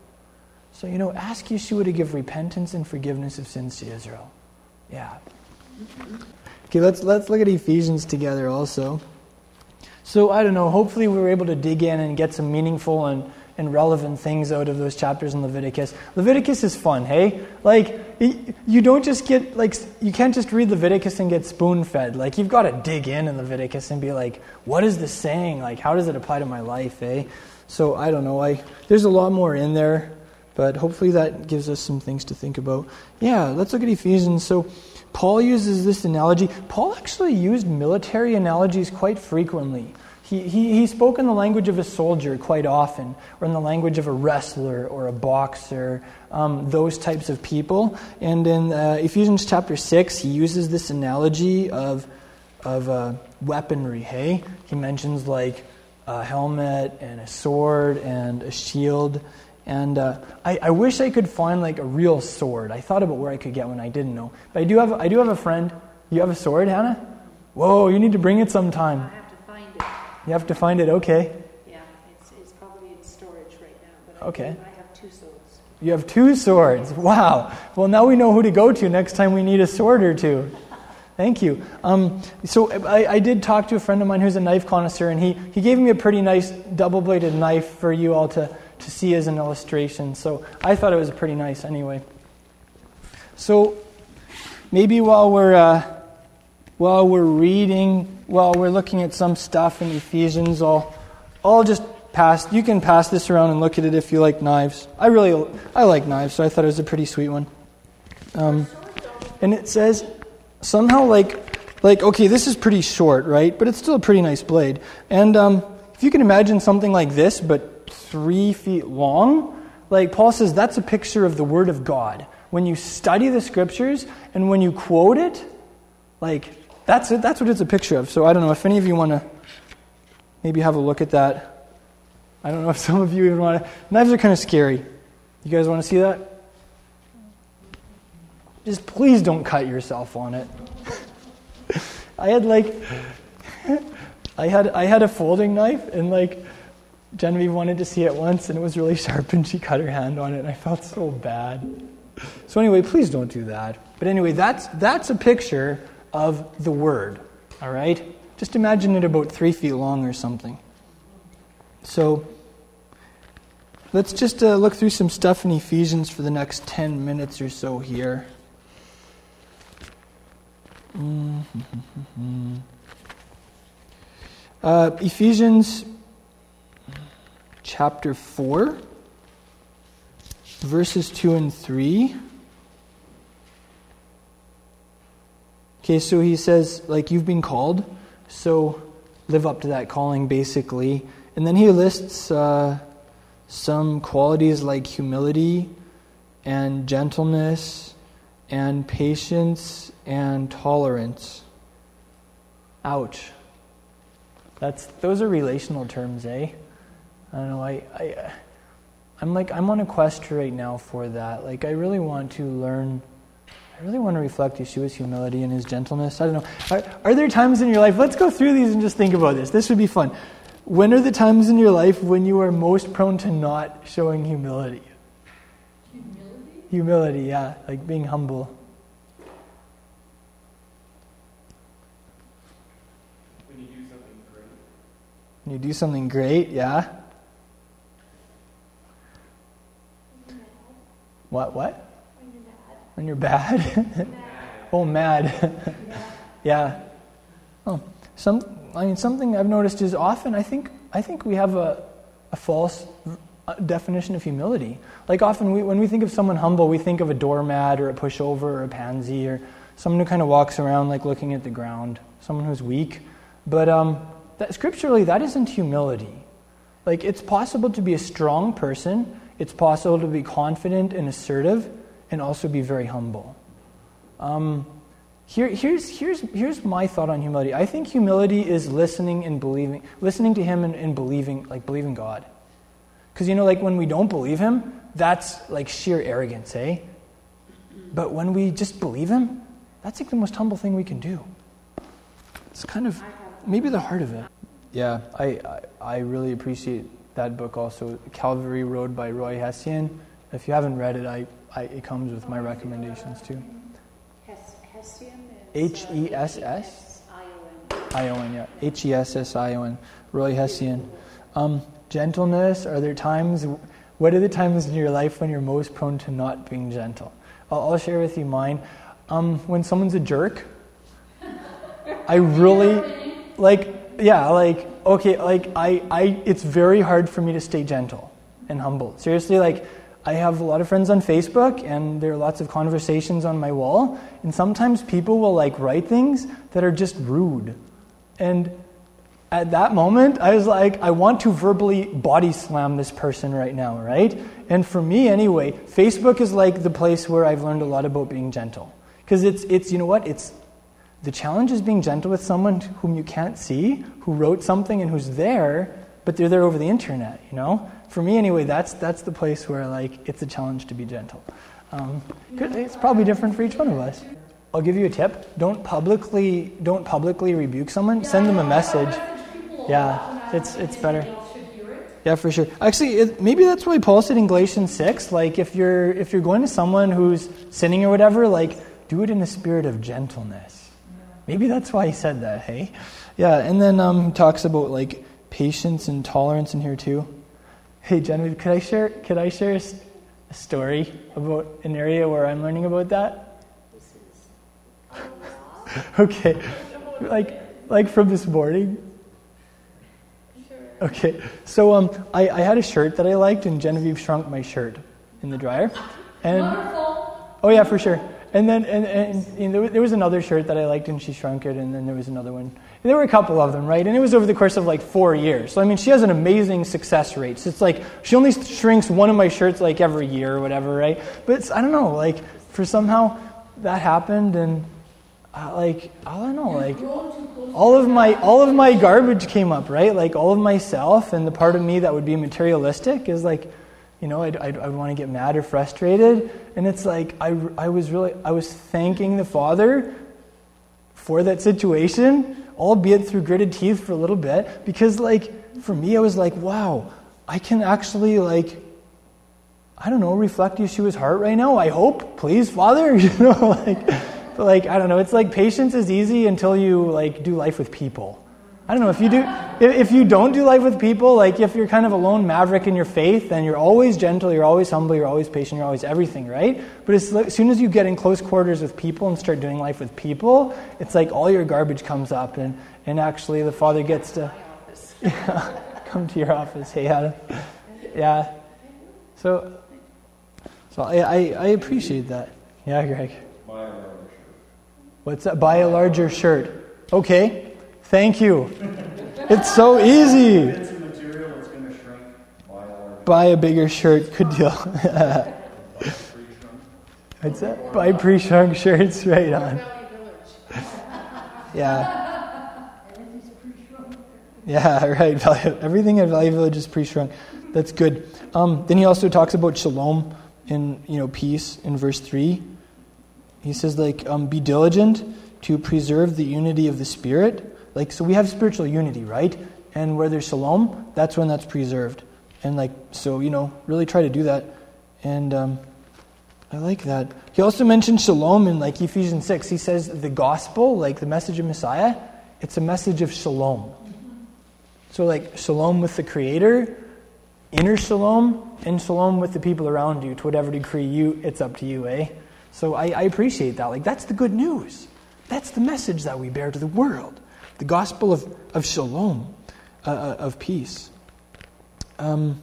So, you know, ask Yeshua to give repentance and forgiveness of sins to Israel. Yeah. Okay, let's, let's look at Ephesians together also. So, I don't know, hopefully we were able to dig in and get some meaningful and, and relevant things out of those chapters in Leviticus. Leviticus is fun, hey? Like, you don't just get, like, you can't just read Leviticus and get spoon fed. Like, you've got to dig in in Leviticus and be like, what is this saying? Like, how does it apply to my life, eh? So, I don't know. I, there's a lot more in there, but hopefully that gives us some things to think about. Yeah, let's look at Ephesians. So, Paul uses this analogy. Paul actually used military analogies quite frequently. He, he, spoke in the language of a soldier quite often, or in the language of a wrestler or a boxer, um, those types of people. And in uh, Ephesians chapter 6, he uses this analogy of, of uh, weaponry, hey? He mentions like a helmet and a sword and a shield. And uh, I, I, wish I could find like a real sword. I thought about where I could get one. I didn't know. But I do have, I do have a friend. You have a sword, Hannah? Whoa, you need to bring it sometime. I have to find it. You have to find it, okay. Yeah, it's, it's probably in storage right now. But okay. I, I have two swords. You have two swords. Wow. Well, now we know who to go to next time we need a sword or two. Thank you. Um, so I, I, did talk to a friend of mine who's a knife connoisseur, and he, he gave me a pretty nice double-bladed knife for you all to to see as an illustration. So I thought it was pretty nice anyway. So maybe while we're uh, while we're reading, while we're looking at some stuff in Ephesians, I'll I'll just pass. You can pass this around and look at it if you like knives. I really I like knives, so I thought it was a pretty sweet one. Um, and it says somehow like like okay, this is pretty short, right? But it's still a pretty nice blade. And um, if you can imagine something like this, but three feet long. Like Paul says, that's a picture of the Word of God. When you study the Scriptures and when you quote it, like that's it. That's what it's a picture of. So I don't know if any of you want to maybe have a look at that. I don't know if some of you even want to. Knives are kind of scary. You guys want to see that? Just please don't cut yourself on it. I had like I had I had a folding knife and like Genevieve wanted to see it once, and it was really sharp, and she cut her hand on it, and I felt so bad. So, anyway, please don't do that. But anyway, that's, that's a picture of the Word, all right? Just imagine it about three feet long or something. So, let's just uh, look through some stuff in Ephesians for the next 10 minutes or so here. Uh, Ephesians chapter 4, verses 2 and 3. Okay, so he says, like, you've been called, so live up to that calling, basically. And then he lists uh, some qualities like humility and gentleness and patience and tolerance. Ouch. That's those are relational terms, eh? I don't know. I, I I'm like I'm on a quest right now for that. Like I really want to learn. I really want to reflect Yeshua's humility and his gentleness. I don't know. Are, are there times in your life? Let's go through these and just think about this. This would be fun. When are the times in your life when you are most prone to not showing humility? Humility? Humility, yeah, like being humble. When you do something great. When you do something great, yeah. What? What? When you're bad. oh, mad. yeah. Oh, some. I mean, something I've noticed is often I think I think we have a, a false uh, definition of humility. Like often we, when we think of someone humble, we think of a doormat or a pushover or a pansy or someone who kind of walks around like looking at the ground, someone who's weak. But um, that, scripturally, that isn't humility. Like it's possible to be a strong person. It's possible to be confident and assertive, and also be very humble. Um, here, here's, here's, here's my thought on humility. I think humility is listening and believing, listening to Him and, and believing, like believing God. Because you know, like when we don't believe Him, that's like sheer arrogance, eh? But when we just believe Him, that's like the most humble thing we can do. It's kind of maybe the heart of it. Yeah, I, I, I really appreciate that book also, Calvary Road by Roy Hession. If you haven't read it, I, I it comes with my recommendations too. Hes- Hession H is, uh, E S S. I O N, yeah. H E S S I O N. Roy Hession. Um, gentleness, are there times, what are the times in your life when you're most prone to not being gentle? I'll, I'll share with you mine. Um, when someone's a jerk, I really, like, yeah, like, okay, like, I, I, it's very hard for me to stay gentle and humble. Seriously, like, I have a lot of friends on Facebook, and there are lots of conversations on my wall, and sometimes people will, like, write things that are just rude. And at that moment, I was like, I want to verbally body slam this person right now, right? And for me, anyway, Facebook is like the place where I've learned a lot about being gentle. Because it's, it's, you know what? It's, the challenge is being gentle with someone whom you can't see, who wrote something and who's there, but they're there over the internet, you know? For me, anyway, that's, that's the place where, like, it's a challenge to be gentle. Um, it's probably different for each one of us. I'll give you a tip. Don't publicly, don't publicly rebuke someone. Send them a message. Yeah, it's, it's better. Yeah, for sure. Actually, it, maybe that's why Paul said in Galatians six, like if you're if you're going to someone who's sinning or whatever, like do it in the spirit of gentleness. Maybe that's why he said that. Hey, yeah. And then um, talks about like patience and tolerance in here too. Hey, Genevieve, could I share could I share a, story about an area where I'm learning about that? okay, like like from this morning. Okay, so um, I, I had a shirt that I liked, and Genevieve shrunk my shirt in the dryer. And oh yeah, for sure. And then and, and, and there was another shirt that I liked, and she shrunk it. And then there was another one. There were a couple of them, right? And it was over the course of like four years. So I mean, she has an amazing success rate. So it's like she only shrinks one of my shirts like every year or whatever, right? But it's, I don't know, like for somehow that happened, and uh, like I don't know, like all of my all of my garbage came up, right? Like all of myself and the part of me that would be materialistic is like, you know, I'd, I'd, I'd want to get mad or frustrated, and it's like I, I was really I was thanking the Father for that situation, albeit through gritted teeth for a little bit, because like for me I was like, wow, I can actually like. I don't know, reflect Yeshua's heart right now. I hope, please, Father. You know, like, but like I don't know. It's like patience is easy until you like do life with people. I don't know if you do. If, you don't do life with people, like if you're kind of a lone maverick in your faith, then you're always gentle, you're always humble, you're always patient, you're always everything, right? But as, as soon as you get in close quarters with people and start doing life with people, it's like all your garbage comes up, and and actually the Father gets to yeah, come to your office. Hey, Adam. Yeah. So, so I, I, I appreciate that. Yeah, Greg. Buy a larger shirt. What's that? Buy a larger shirt. Okay. Thank you. It's so easy. It's a material that's gonna shrink. Buy a. Buy a bigger shirt. Good deal. Pre-shrunk. What's that? Buy pre-shrunk shirts. Right on. Yeah. Yeah, right. Everything at Value Village is pre-shrunk. That's good. Um, then he also talks about shalom in you know peace in verse three. He says like um, be diligent to preserve the unity of the spirit. Like so, we have spiritual unity, right? And where there's shalom, that's when that's preserved. And like so, you know, really try to do that. And um, I like that. He also mentioned shalom in like Ephesians 6. He says the gospel, like the message of Messiah, it's a message of shalom. So, like shalom with the Creator, inner shalom, and shalom with the people around you. To whatever degree you, it's up to you, eh? So, I, I appreciate that. Like, that's the good news. That's the message that we bear to the world the gospel of, of shalom, uh, uh, of peace. Um,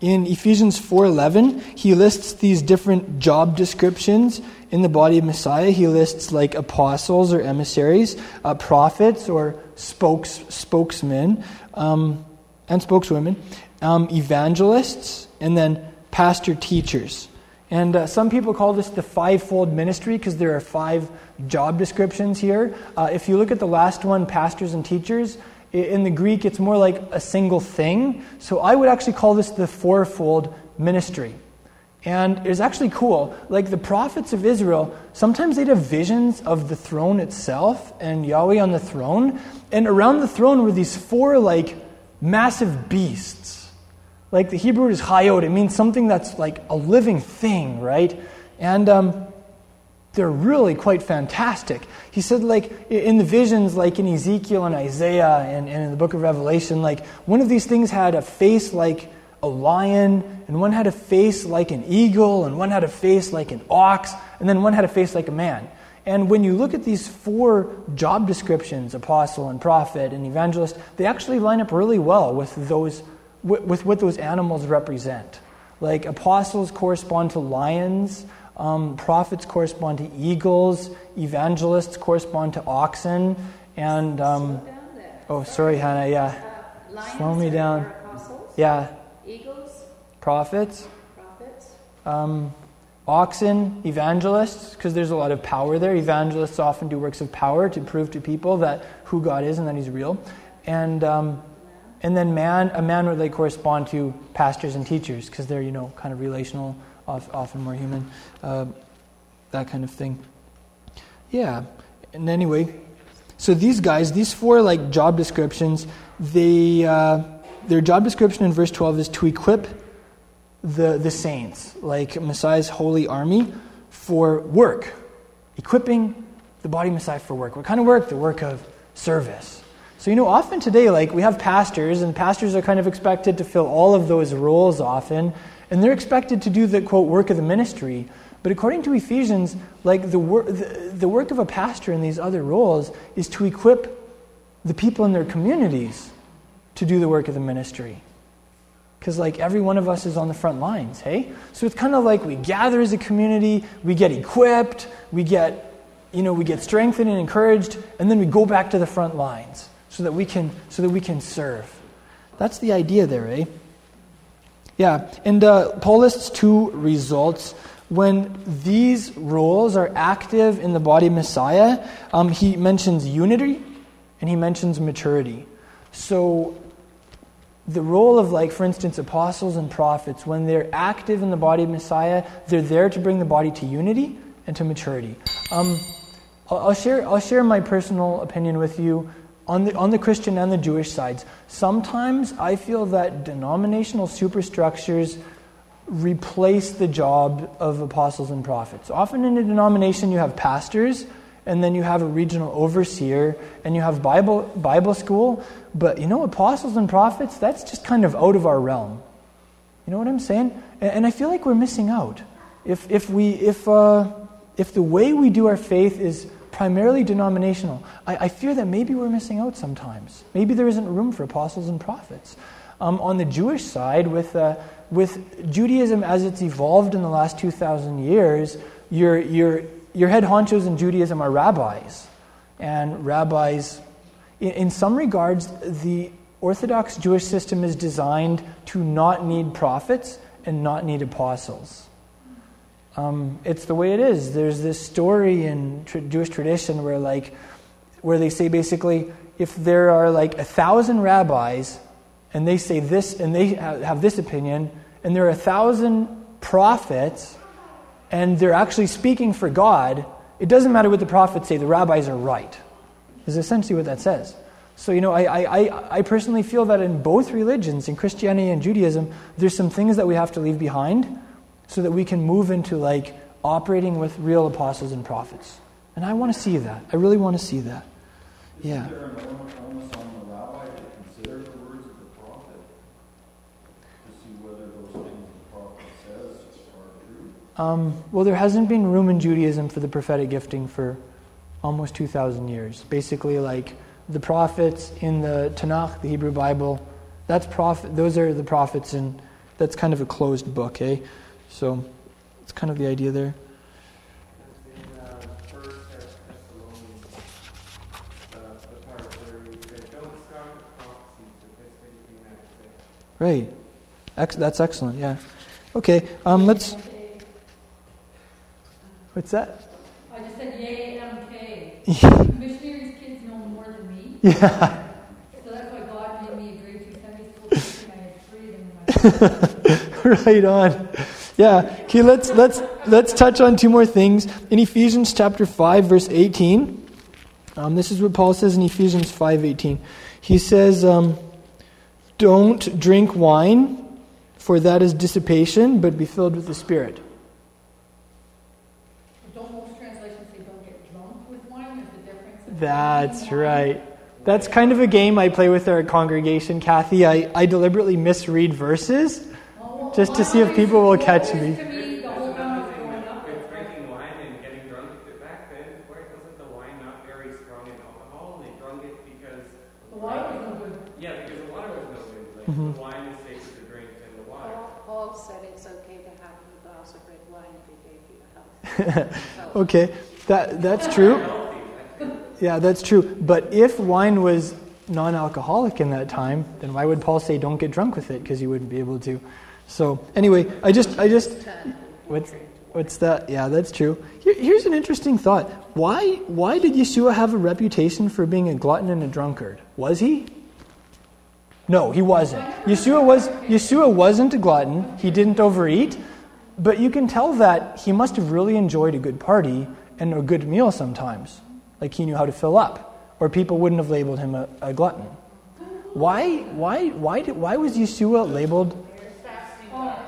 in Ephesians 4:11, he lists these different job descriptions in the body of Messiah. He lists like apostles or emissaries, uh, prophets or spokes spokesmen, um, and spokeswomen, um, evangelists, and then pastor teachers. And uh, some people call this the fivefold ministry because there are five job descriptions here. Uh, if you look at the last one, pastors and teachers, in the Greek it's more like a single thing. So I would actually call this the fourfold ministry. And it's actually cool. Like the prophets of Israel, sometimes they'd have visions of the throne itself and Yahweh on the throne. And around the throne were these four, like, massive beasts. Like the Hebrew is hayot, it means something that's like a living thing, right? And um, they're really quite fantastic. He said, like, in the visions, like in Ezekiel and Isaiah and, and in the book of Revelation, like, one of these things had a face like a lion, and one had a face like an eagle, and one had a face like an ox, and then one had a face like a man. And when you look at these four job descriptions, apostle and prophet and evangelist, they actually line up really well with those with, with what those animals represent. Like apostles correspond to lions, um, prophets correspond to eagles, evangelists correspond to oxen, and um, Down there. oh, sorry, Hannah, yeah, Uh, lions Slow me down. Apostles, yeah, eagles, prophets, prophets, um, oxen, evangelists, because there's a lot of power there. Evangelists often do works of power to prove to people that who God is and that He's real, and um, and then man, a man would like correspond to pastors and teachers because they're you know kind of relational, often more human, uh, that kind of thing. Yeah, and anyway, so these guys, these four like job descriptions, they uh, their job description in verse twelve is to equip the the saints, like Messiah's holy army, for work, equipping the body Messiah for work. What kind of work? The work of service. So you know, often today, like we have pastors, and pastors are kind of expected to fill all of those roles often, and they're expected to do the quote work of the ministry. But according to Ephesians, like the, wor- the, the work of a pastor in these other roles is to equip the people in their communities to do the work of the ministry. Because, like, every one of us is on the front lines, hey? So it's kind of like we gather as a community, we get equipped, we get, you know, we get strengthened and encouraged, and then we go back to the front lines so that we can, so that we can serve. That's the idea there, eh? Yeah, and uh, Paul lists two results. When these roles are active in the body of Messiah, um, he mentions unity and he mentions maturity. So the role of, like, for instance, apostles and prophets, when they're active in the body of Messiah, they're there to bring the body to unity and to maturity. Um, I'll, I'll share, I'll share my personal opinion with you on the, on the Christian and the Jewish sides. Sometimes I feel that denominational superstructures replace the job of apostles and prophets. Often in a denomination, you have pastors, and then you have a regional overseer, and you have Bible, Bible school. But you know, apostles and prophets, that's just kind of out of our realm. You know what I'm saying? And, and I feel like we're missing out. If, if, we, if, uh, if the way we do our faith is primarily denominational, I, I, fear that maybe we're missing out sometimes. Maybe there isn't room for apostles and prophets. Um, on the Jewish side, with, uh, with Judaism as it's evolved in the last 2,000 years, your, your, your head honchos in Judaism are rabbis. And rabbis, in, in some regards, the Orthodox Jewish system is designed to not need prophets and not need apostles. Um, it's the way it is. There's this story in tr- Jewish tradition where, like, where they say basically, if there are like a thousand rabbis and they say this and they have this opinion, and there are a thousand prophets and they're actually speaking for God, it doesn't matter what the prophets say, the rabbis are right. Is essentially what that says. So, you know, I, I, I personally feel that in both religions, in Christianity and Judaism, there's some things that we have to leave behind so that we can move into like operating with real apostles and prophets. And I want to see that. I really want to see that. Yeah. Um, well, there hasn't been room in Judaism for the prophetic gifting for almost 2,000 years. Basically, like the prophets in the Tanakh, the Hebrew Bible, that's prophet, those are the prophets, and that's kind of a closed book, eh? So it's kind of the idea there. Right. Ex- that's excellent, yeah. Okay, um, let's. What's that? I just said yay MK. Missionaries kids know more than me. Yeah. So that's why God made me a grade two Sunday school teacher I had three of them right on. Yeah. Okay, let's let's let's touch on two more things. In Ephesians chapter 5, verse 18. Um, this is what Paul says in Ephesians 5:18. He says, um, "Don't drink wine, for that is dissipation, but be filled with the Spirit." That's right. That's kind of a game I play with our congregation, Kathy. I, I deliberately misread verses just to see if people will catch me. Mm-hmm. The wine is safer to drink than the water. Paul said it's okay to have a glass of red wine if you gave you health. okay, that, that's true. Yeah, that's true. But if wine was non alcoholic in that time, then why would Paul say don't get drunk with it? Because you wouldn't be able to. So, anyway, I just, I just, what's, what's that? Yeah, that's true. Here, here's an interesting thought. Why, why did Yeshua have a reputation for being a glutton and a drunkard? Was he? No, he wasn't. Yeshua, was, Yeshua wasn't a glutton. He didn't overeat. But you can tell that he must have really enjoyed a good party and a good meal sometimes like he knew how to fill up, or people wouldn't have labeled him a, a glutton. Why, why, why, did, why was Yeshua labeled?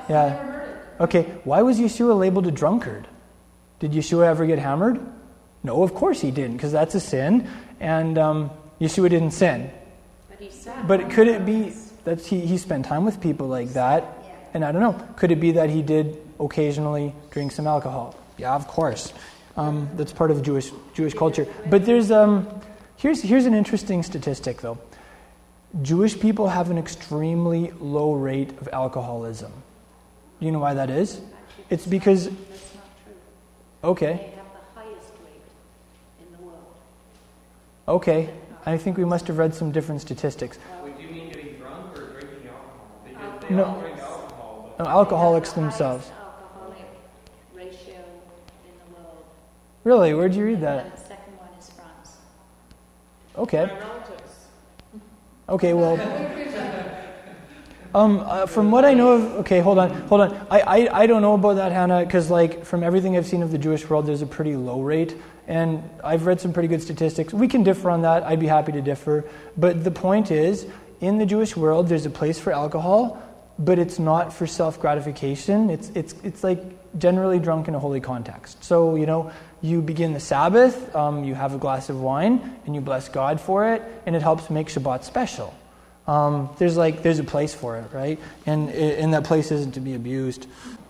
Yeah. Okay, why was Yeshua labeled a drunkard? Did Yeshua ever get hammered? No, of course he didn't, because that's a sin, and um, Yeshua didn't sin. But, he said. but could it be that he, he spent time with people like that? And I don't know, could it be that he did occasionally drink some alcohol? Yeah, of course. Um, that's part of Jewish Jewish culture. But there's um, here's here's an interesting statistic though. Jewish people have an extremely low rate of alcoholism. Do you know why that is? It's because. Okay. Okay. I think we must have read some different statistics. Would you mean getting drunk or drinking alcohol? Because they no. all drink alcohol. No, alcoholics themselves. Really? Where'd you read that? the second one is France. Okay. Okay, well. Um, uh, from what I know of, okay, hold on, hold on. I, I, I don't know about that, Hannah, because like from everything I've seen of the Jewish world, there's a pretty low rate, and I've read some pretty good statistics. We can differ on that. I'd be happy to differ. But the point is, in the Jewish world, there's a place for alcohol, but it's not for self gratification. It's it's it's like generally drunk in a holy context. So, you know, you begin the Sabbath, um, you have a glass of wine, and you bless God for it, and it helps make Shabbat special. Um, there's like there's a place for it, right? And and that place isn't to be abused.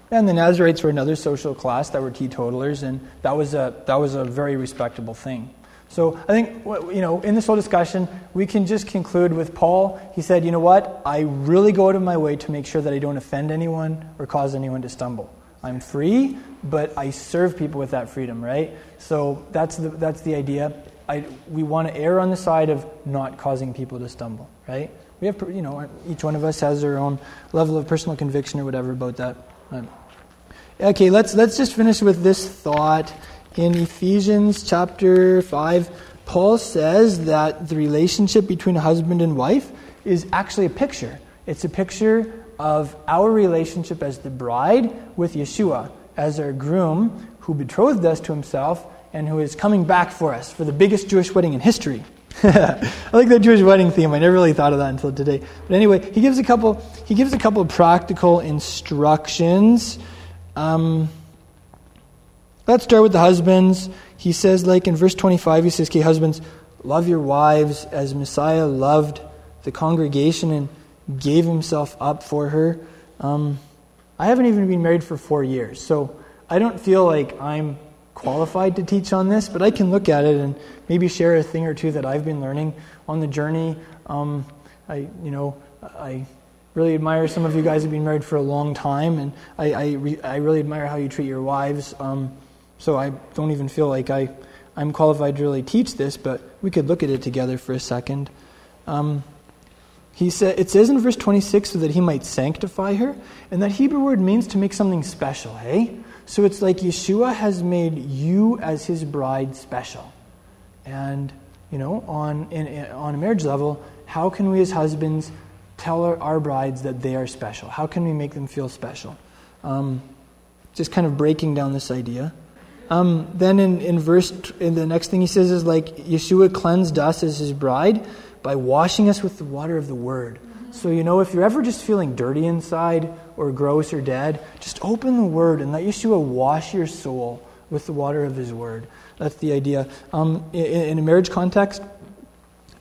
And the Nazarites were another social class that were teetotalers, and that was a that was a very respectable thing. So I think you know in this whole discussion we can just conclude with Paul. He said, you know what? I really go out of my way to make sure that I don't offend anyone or cause anyone to stumble. I'm free, but I serve people with that freedom, right? So that's the, that's the idea. I, we want to err on the side of not causing people to stumble, right? We have, you know, each one of us has their own level of personal conviction or whatever about that. Okay, let's, let's just finish with this thought. In Ephesians chapter 5, Paul says that the relationship between a husband and wife is actually a picture. It's a picture of our relationship as the bride with Yeshua, as our groom who betrothed us to himself and who is coming back for us for the biggest Jewish wedding in history. I like that Jewish wedding theme. I never really thought of that until today. But anyway, he gives a couple. He gives a couple of practical instructions. Um, let's start with the husbands. He says, like in verse twenty-five, he says, "Okay, husbands, love your wives as Messiah loved the congregation and gave himself up for her. Um, I haven't even been married for four years, so I don't feel like I'm qualified to teach on this, but I can look at it and maybe share a thing or two that I've been learning on the journey. Um, I, you know, I really admire some of you guys have been married for a long time, and I, I, re, I really admire how you treat your wives. Um, so I don't even feel like I, I'm qualified to really teach this, but we could look at it together for a second. Um, he said, it says in verse 26 so that he might sanctify her, and that Hebrew word means to make something special, hey? So it's like Yeshua has made you as his bride special. And, you know, on, in, in, on a marriage level, how can we as husbands tell our, our, brides that they are special? How can we make them feel special? Um, just kind of breaking down this idea. Um, then in, in verse, in the next thing he says is like, Yeshua cleansed us as his bride by washing us with the water of the Word. So, you know, if you're ever just feeling dirty inside or gross or dead, just open the Word and let Yeshua wash your soul with the water of His Word. That's the idea. Um, in, in a marriage context,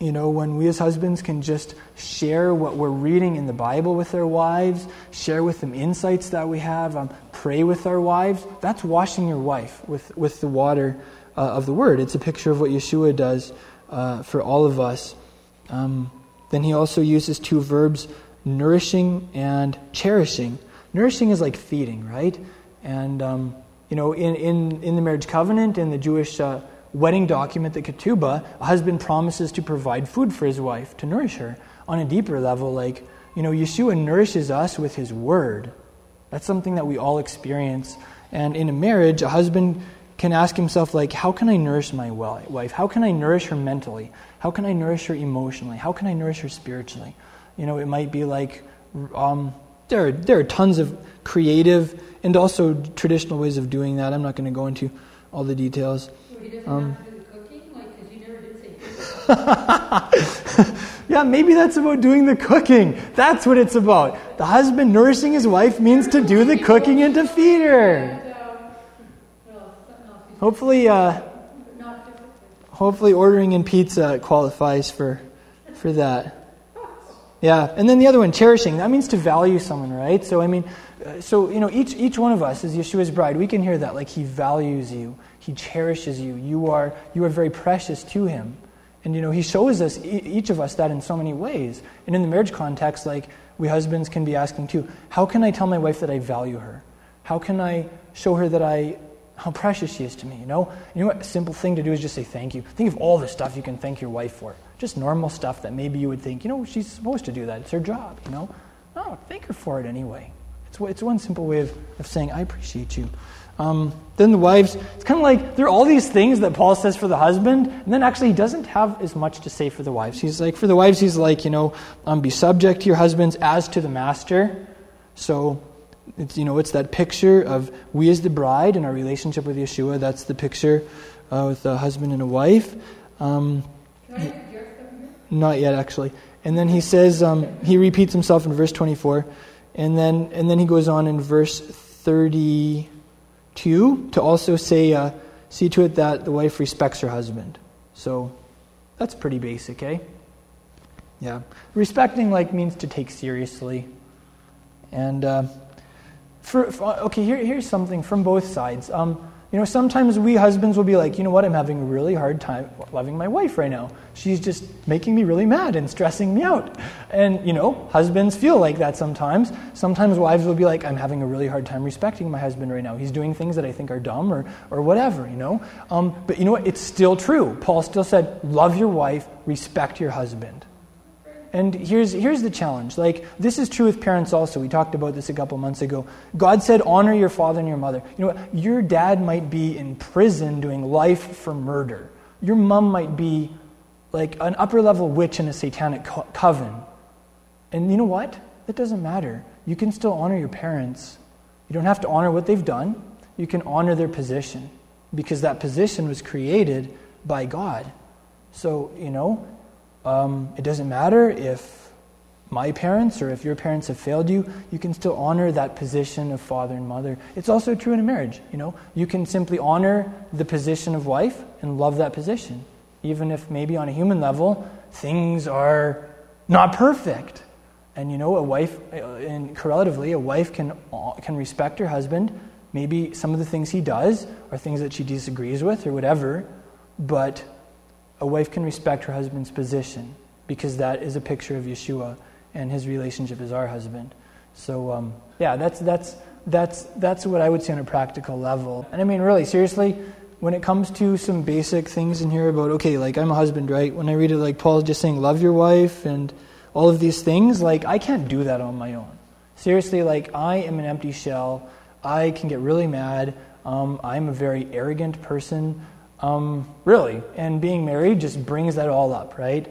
you know, when we as husbands can just share what we're reading in the Bible with our wives, share with them insights that we have, um, pray with our wives, that's washing your wife with, with the water uh, of the Word. It's a picture of what Yeshua does uh, for all of us. Um, then he also uses two verbs, nourishing and cherishing. Nourishing is like feeding, right? And, um, you know, in, in, in the marriage covenant, in the Jewish uh, wedding document, the ketubah, a husband promises to provide food for his wife, to nourish her. On a deeper level, like, you know, Yeshua nourishes us with his word. That's something that we all experience. And in a marriage, a husband can ask himself, like, how can I nourish my wife? How can I nourish her mentally? How can I nourish her emotionally? How can I nourish her spiritually? You know, it might be like um, there, are, there are tons of creative and also traditional ways of doing that. I'm not going to go into all the details. Um, yeah, maybe that's about doing the cooking. That's what it's about. The husband nourishing his wife means to do the cooking and to feed her. Hopefully, uh, hopefully ordering in pizza qualifies for, for that. Yeah, and then the other one, cherishing. That means to value someone, right? So I mean, so you know, each each one of us is Yeshua's bride. We can hear that, like he values you, he cherishes you. You are you are very precious to him, and you know, he shows us each of us that in so many ways. And in the marriage context, like we husbands can be asking too, how can I tell my wife that I value her? How can I show her that I how precious she is to me, you know? You know what a simple thing to do is just say thank you. Think of all the stuff you can thank your wife for. Just normal stuff that maybe you would think, you know, she's supposed to do that. It's her job, you know? No, thank her for it anyway. It's, it's one simple way of, of saying, I appreciate you. Um, then the wives, it's kind of like there are all these things that Paul says for the husband, and then actually he doesn't have as much to say for the wives. He's like, for the wives, he's like, you know, um, be subject to your husbands as to the master. So it's, you know, it's that picture of we as the bride and our relationship with Yeshua. That's the picture uh, with a husband and a wife. Um, not yet, actually. And then he says, um, he repeats himself in verse 24. And then, and then he goes on in verse 32 to also say, uh, see to it that the wife respects her husband. So that's pretty basic, eh? Yeah. Respecting, like, means to take seriously. And, uh, for, for, okay, here, here's something from both sides. Um, you know, sometimes we husbands will be like, you know what, I'm having a really hard time loving my wife right now. She's just making me really mad and stressing me out. And, you know, husbands feel like that sometimes. Sometimes wives will be like, I'm having a really hard time respecting my husband right now. He's doing things that I think are dumb or, or whatever, you know. Um, but you know what? It's still true. Paul still said, love your wife, respect your husband. And here's, here's the challenge. Like, this is true with parents also. We talked about this a couple months ago. God said, honor your father and your mother. You know what? Your dad might be in prison doing life for murder. Your mom might be like an upper level witch in a satanic co- coven. And you know what? That doesn't matter. You can still honor your parents. You don't have to honor what they've done. You can honor their position because that position was created by God. So, you know, um, it doesn't matter if my parents or if your parents have failed you, you can still honor that position of father and mother. It's also true in a marriage, you know. You can simply honor the position of wife and love that position, even if maybe on a human level things are not perfect. And you know, a wife, and uh, correlatively, a wife can, uh, can respect her husband. Maybe some of the things he does are things that she disagrees with or whatever, but a wife can respect her husband's position because that is a picture of Yeshua and his relationship as our husband. So, um, yeah, that's, that's, that's, that's what I would say on a practical level. And I mean, really, seriously, when it comes to some basic things in here about, okay, like I'm a husband, right? When I read it, like Paul's just saying, love your wife and all of these things, like I can't do that on my own. Seriously, like I am an empty shell. I can get really mad. Um, I'm a very arrogant person. Um, really. And being married just brings that all up, right?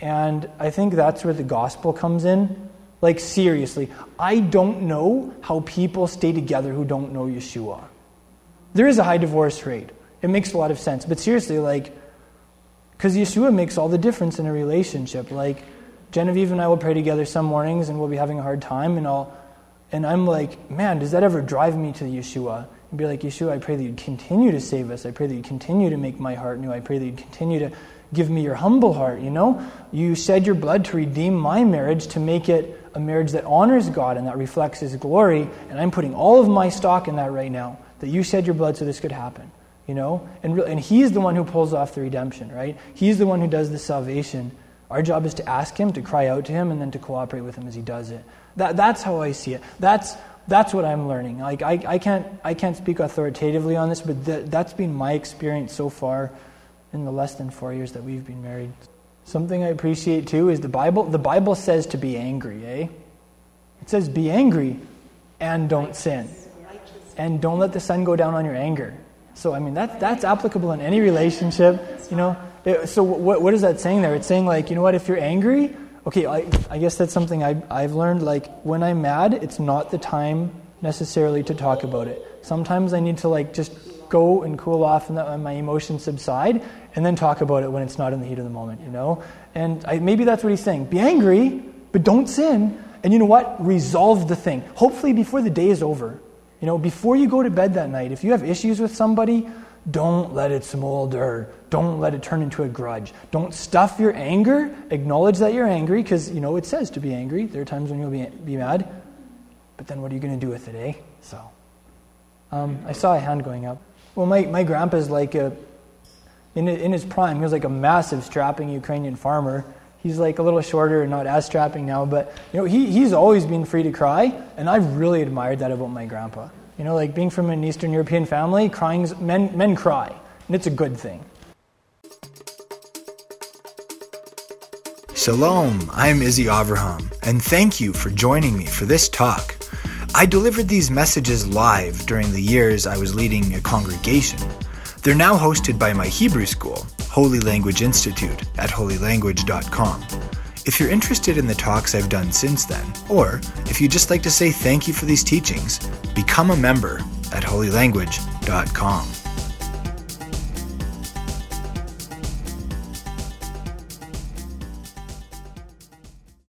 And I think that's where the gospel comes in. Like, seriously, I don't know how people stay together who don't know Yeshua. There is a high divorce rate. It makes a lot of sense. But seriously, like, because Yeshua makes all the difference in a relationship. Like, Genevieve and I will pray together some mornings and we'll be having a hard time, and I'll, and I'm like, man, does that ever drive me to Yeshua? And be like, Yeshua, I pray that you'd continue to save us. I pray that you'd continue to make my heart new. I pray that you'd continue to give me your humble heart, you know? You shed your blood to redeem my marriage, to make it a marriage that honors God and that reflects His glory. And I'm putting all of my stock in that right now, that you shed your blood so this could happen, you know? And, and He's the one who pulls off the redemption, right? He's the one who does the salvation. Our job is to ask Him, to cry out to Him, and then to cooperate with Him as He does it. That, that's how I see it. That's that's what I'm learning. Like I, I can't I can't speak authoritatively on this, but th- that's been my experience so far in the less than four years that we've been married. Something I appreciate too is the Bible. The Bible says to be angry, eh? It says be angry and don't sin, and don't let the sun go down on your anger. So I mean that that's applicable in any relationship, you know. so what what is that saying there? It's saying like you know what if you're angry okay, I, I guess that's something I, I've learned. Like, when I'm mad, it's not the time necessarily to talk about it. Sometimes I need to, like, just go and cool off and my emotions subside and then talk about it when it's not in the heat of the moment, you know? And I, maybe that's what he's saying. Be angry, but don't sin. And you know what? Resolve the thing. Hopefully, before the day is over. You know, before you go to bed that night, if you have issues with somebody, don't let it smolder. Don't let it turn into a grudge. Don't stuff your anger. Acknowledge that you're angry because, you know, it says to be angry. There are times when you'll be, be mad. But then what are you going to do with it, eh? So, um, I saw a hand going up. Well, my, my grandpa's like a, in, in his prime, he was like a massive, strapping Ukrainian farmer. He's like a little shorter and not as strapping now, but, you know, he, he's always been free to cry, and I've really admired that about my grandpa. You know, like being from an Eastern European family, crying, men, men cry, and it's a good thing. Shalom, I'm Izzy Avraham, and thank you for joining me for this talk. I delivered these messages live during the years I was leading a congregation. They're now hosted by my Hebrew school, Holy Language Institute, at holylanguage.com. If you're interested in the talks I've done since then, or if you'd just like to say thank you for these teachings, become a member at holylanguage.com.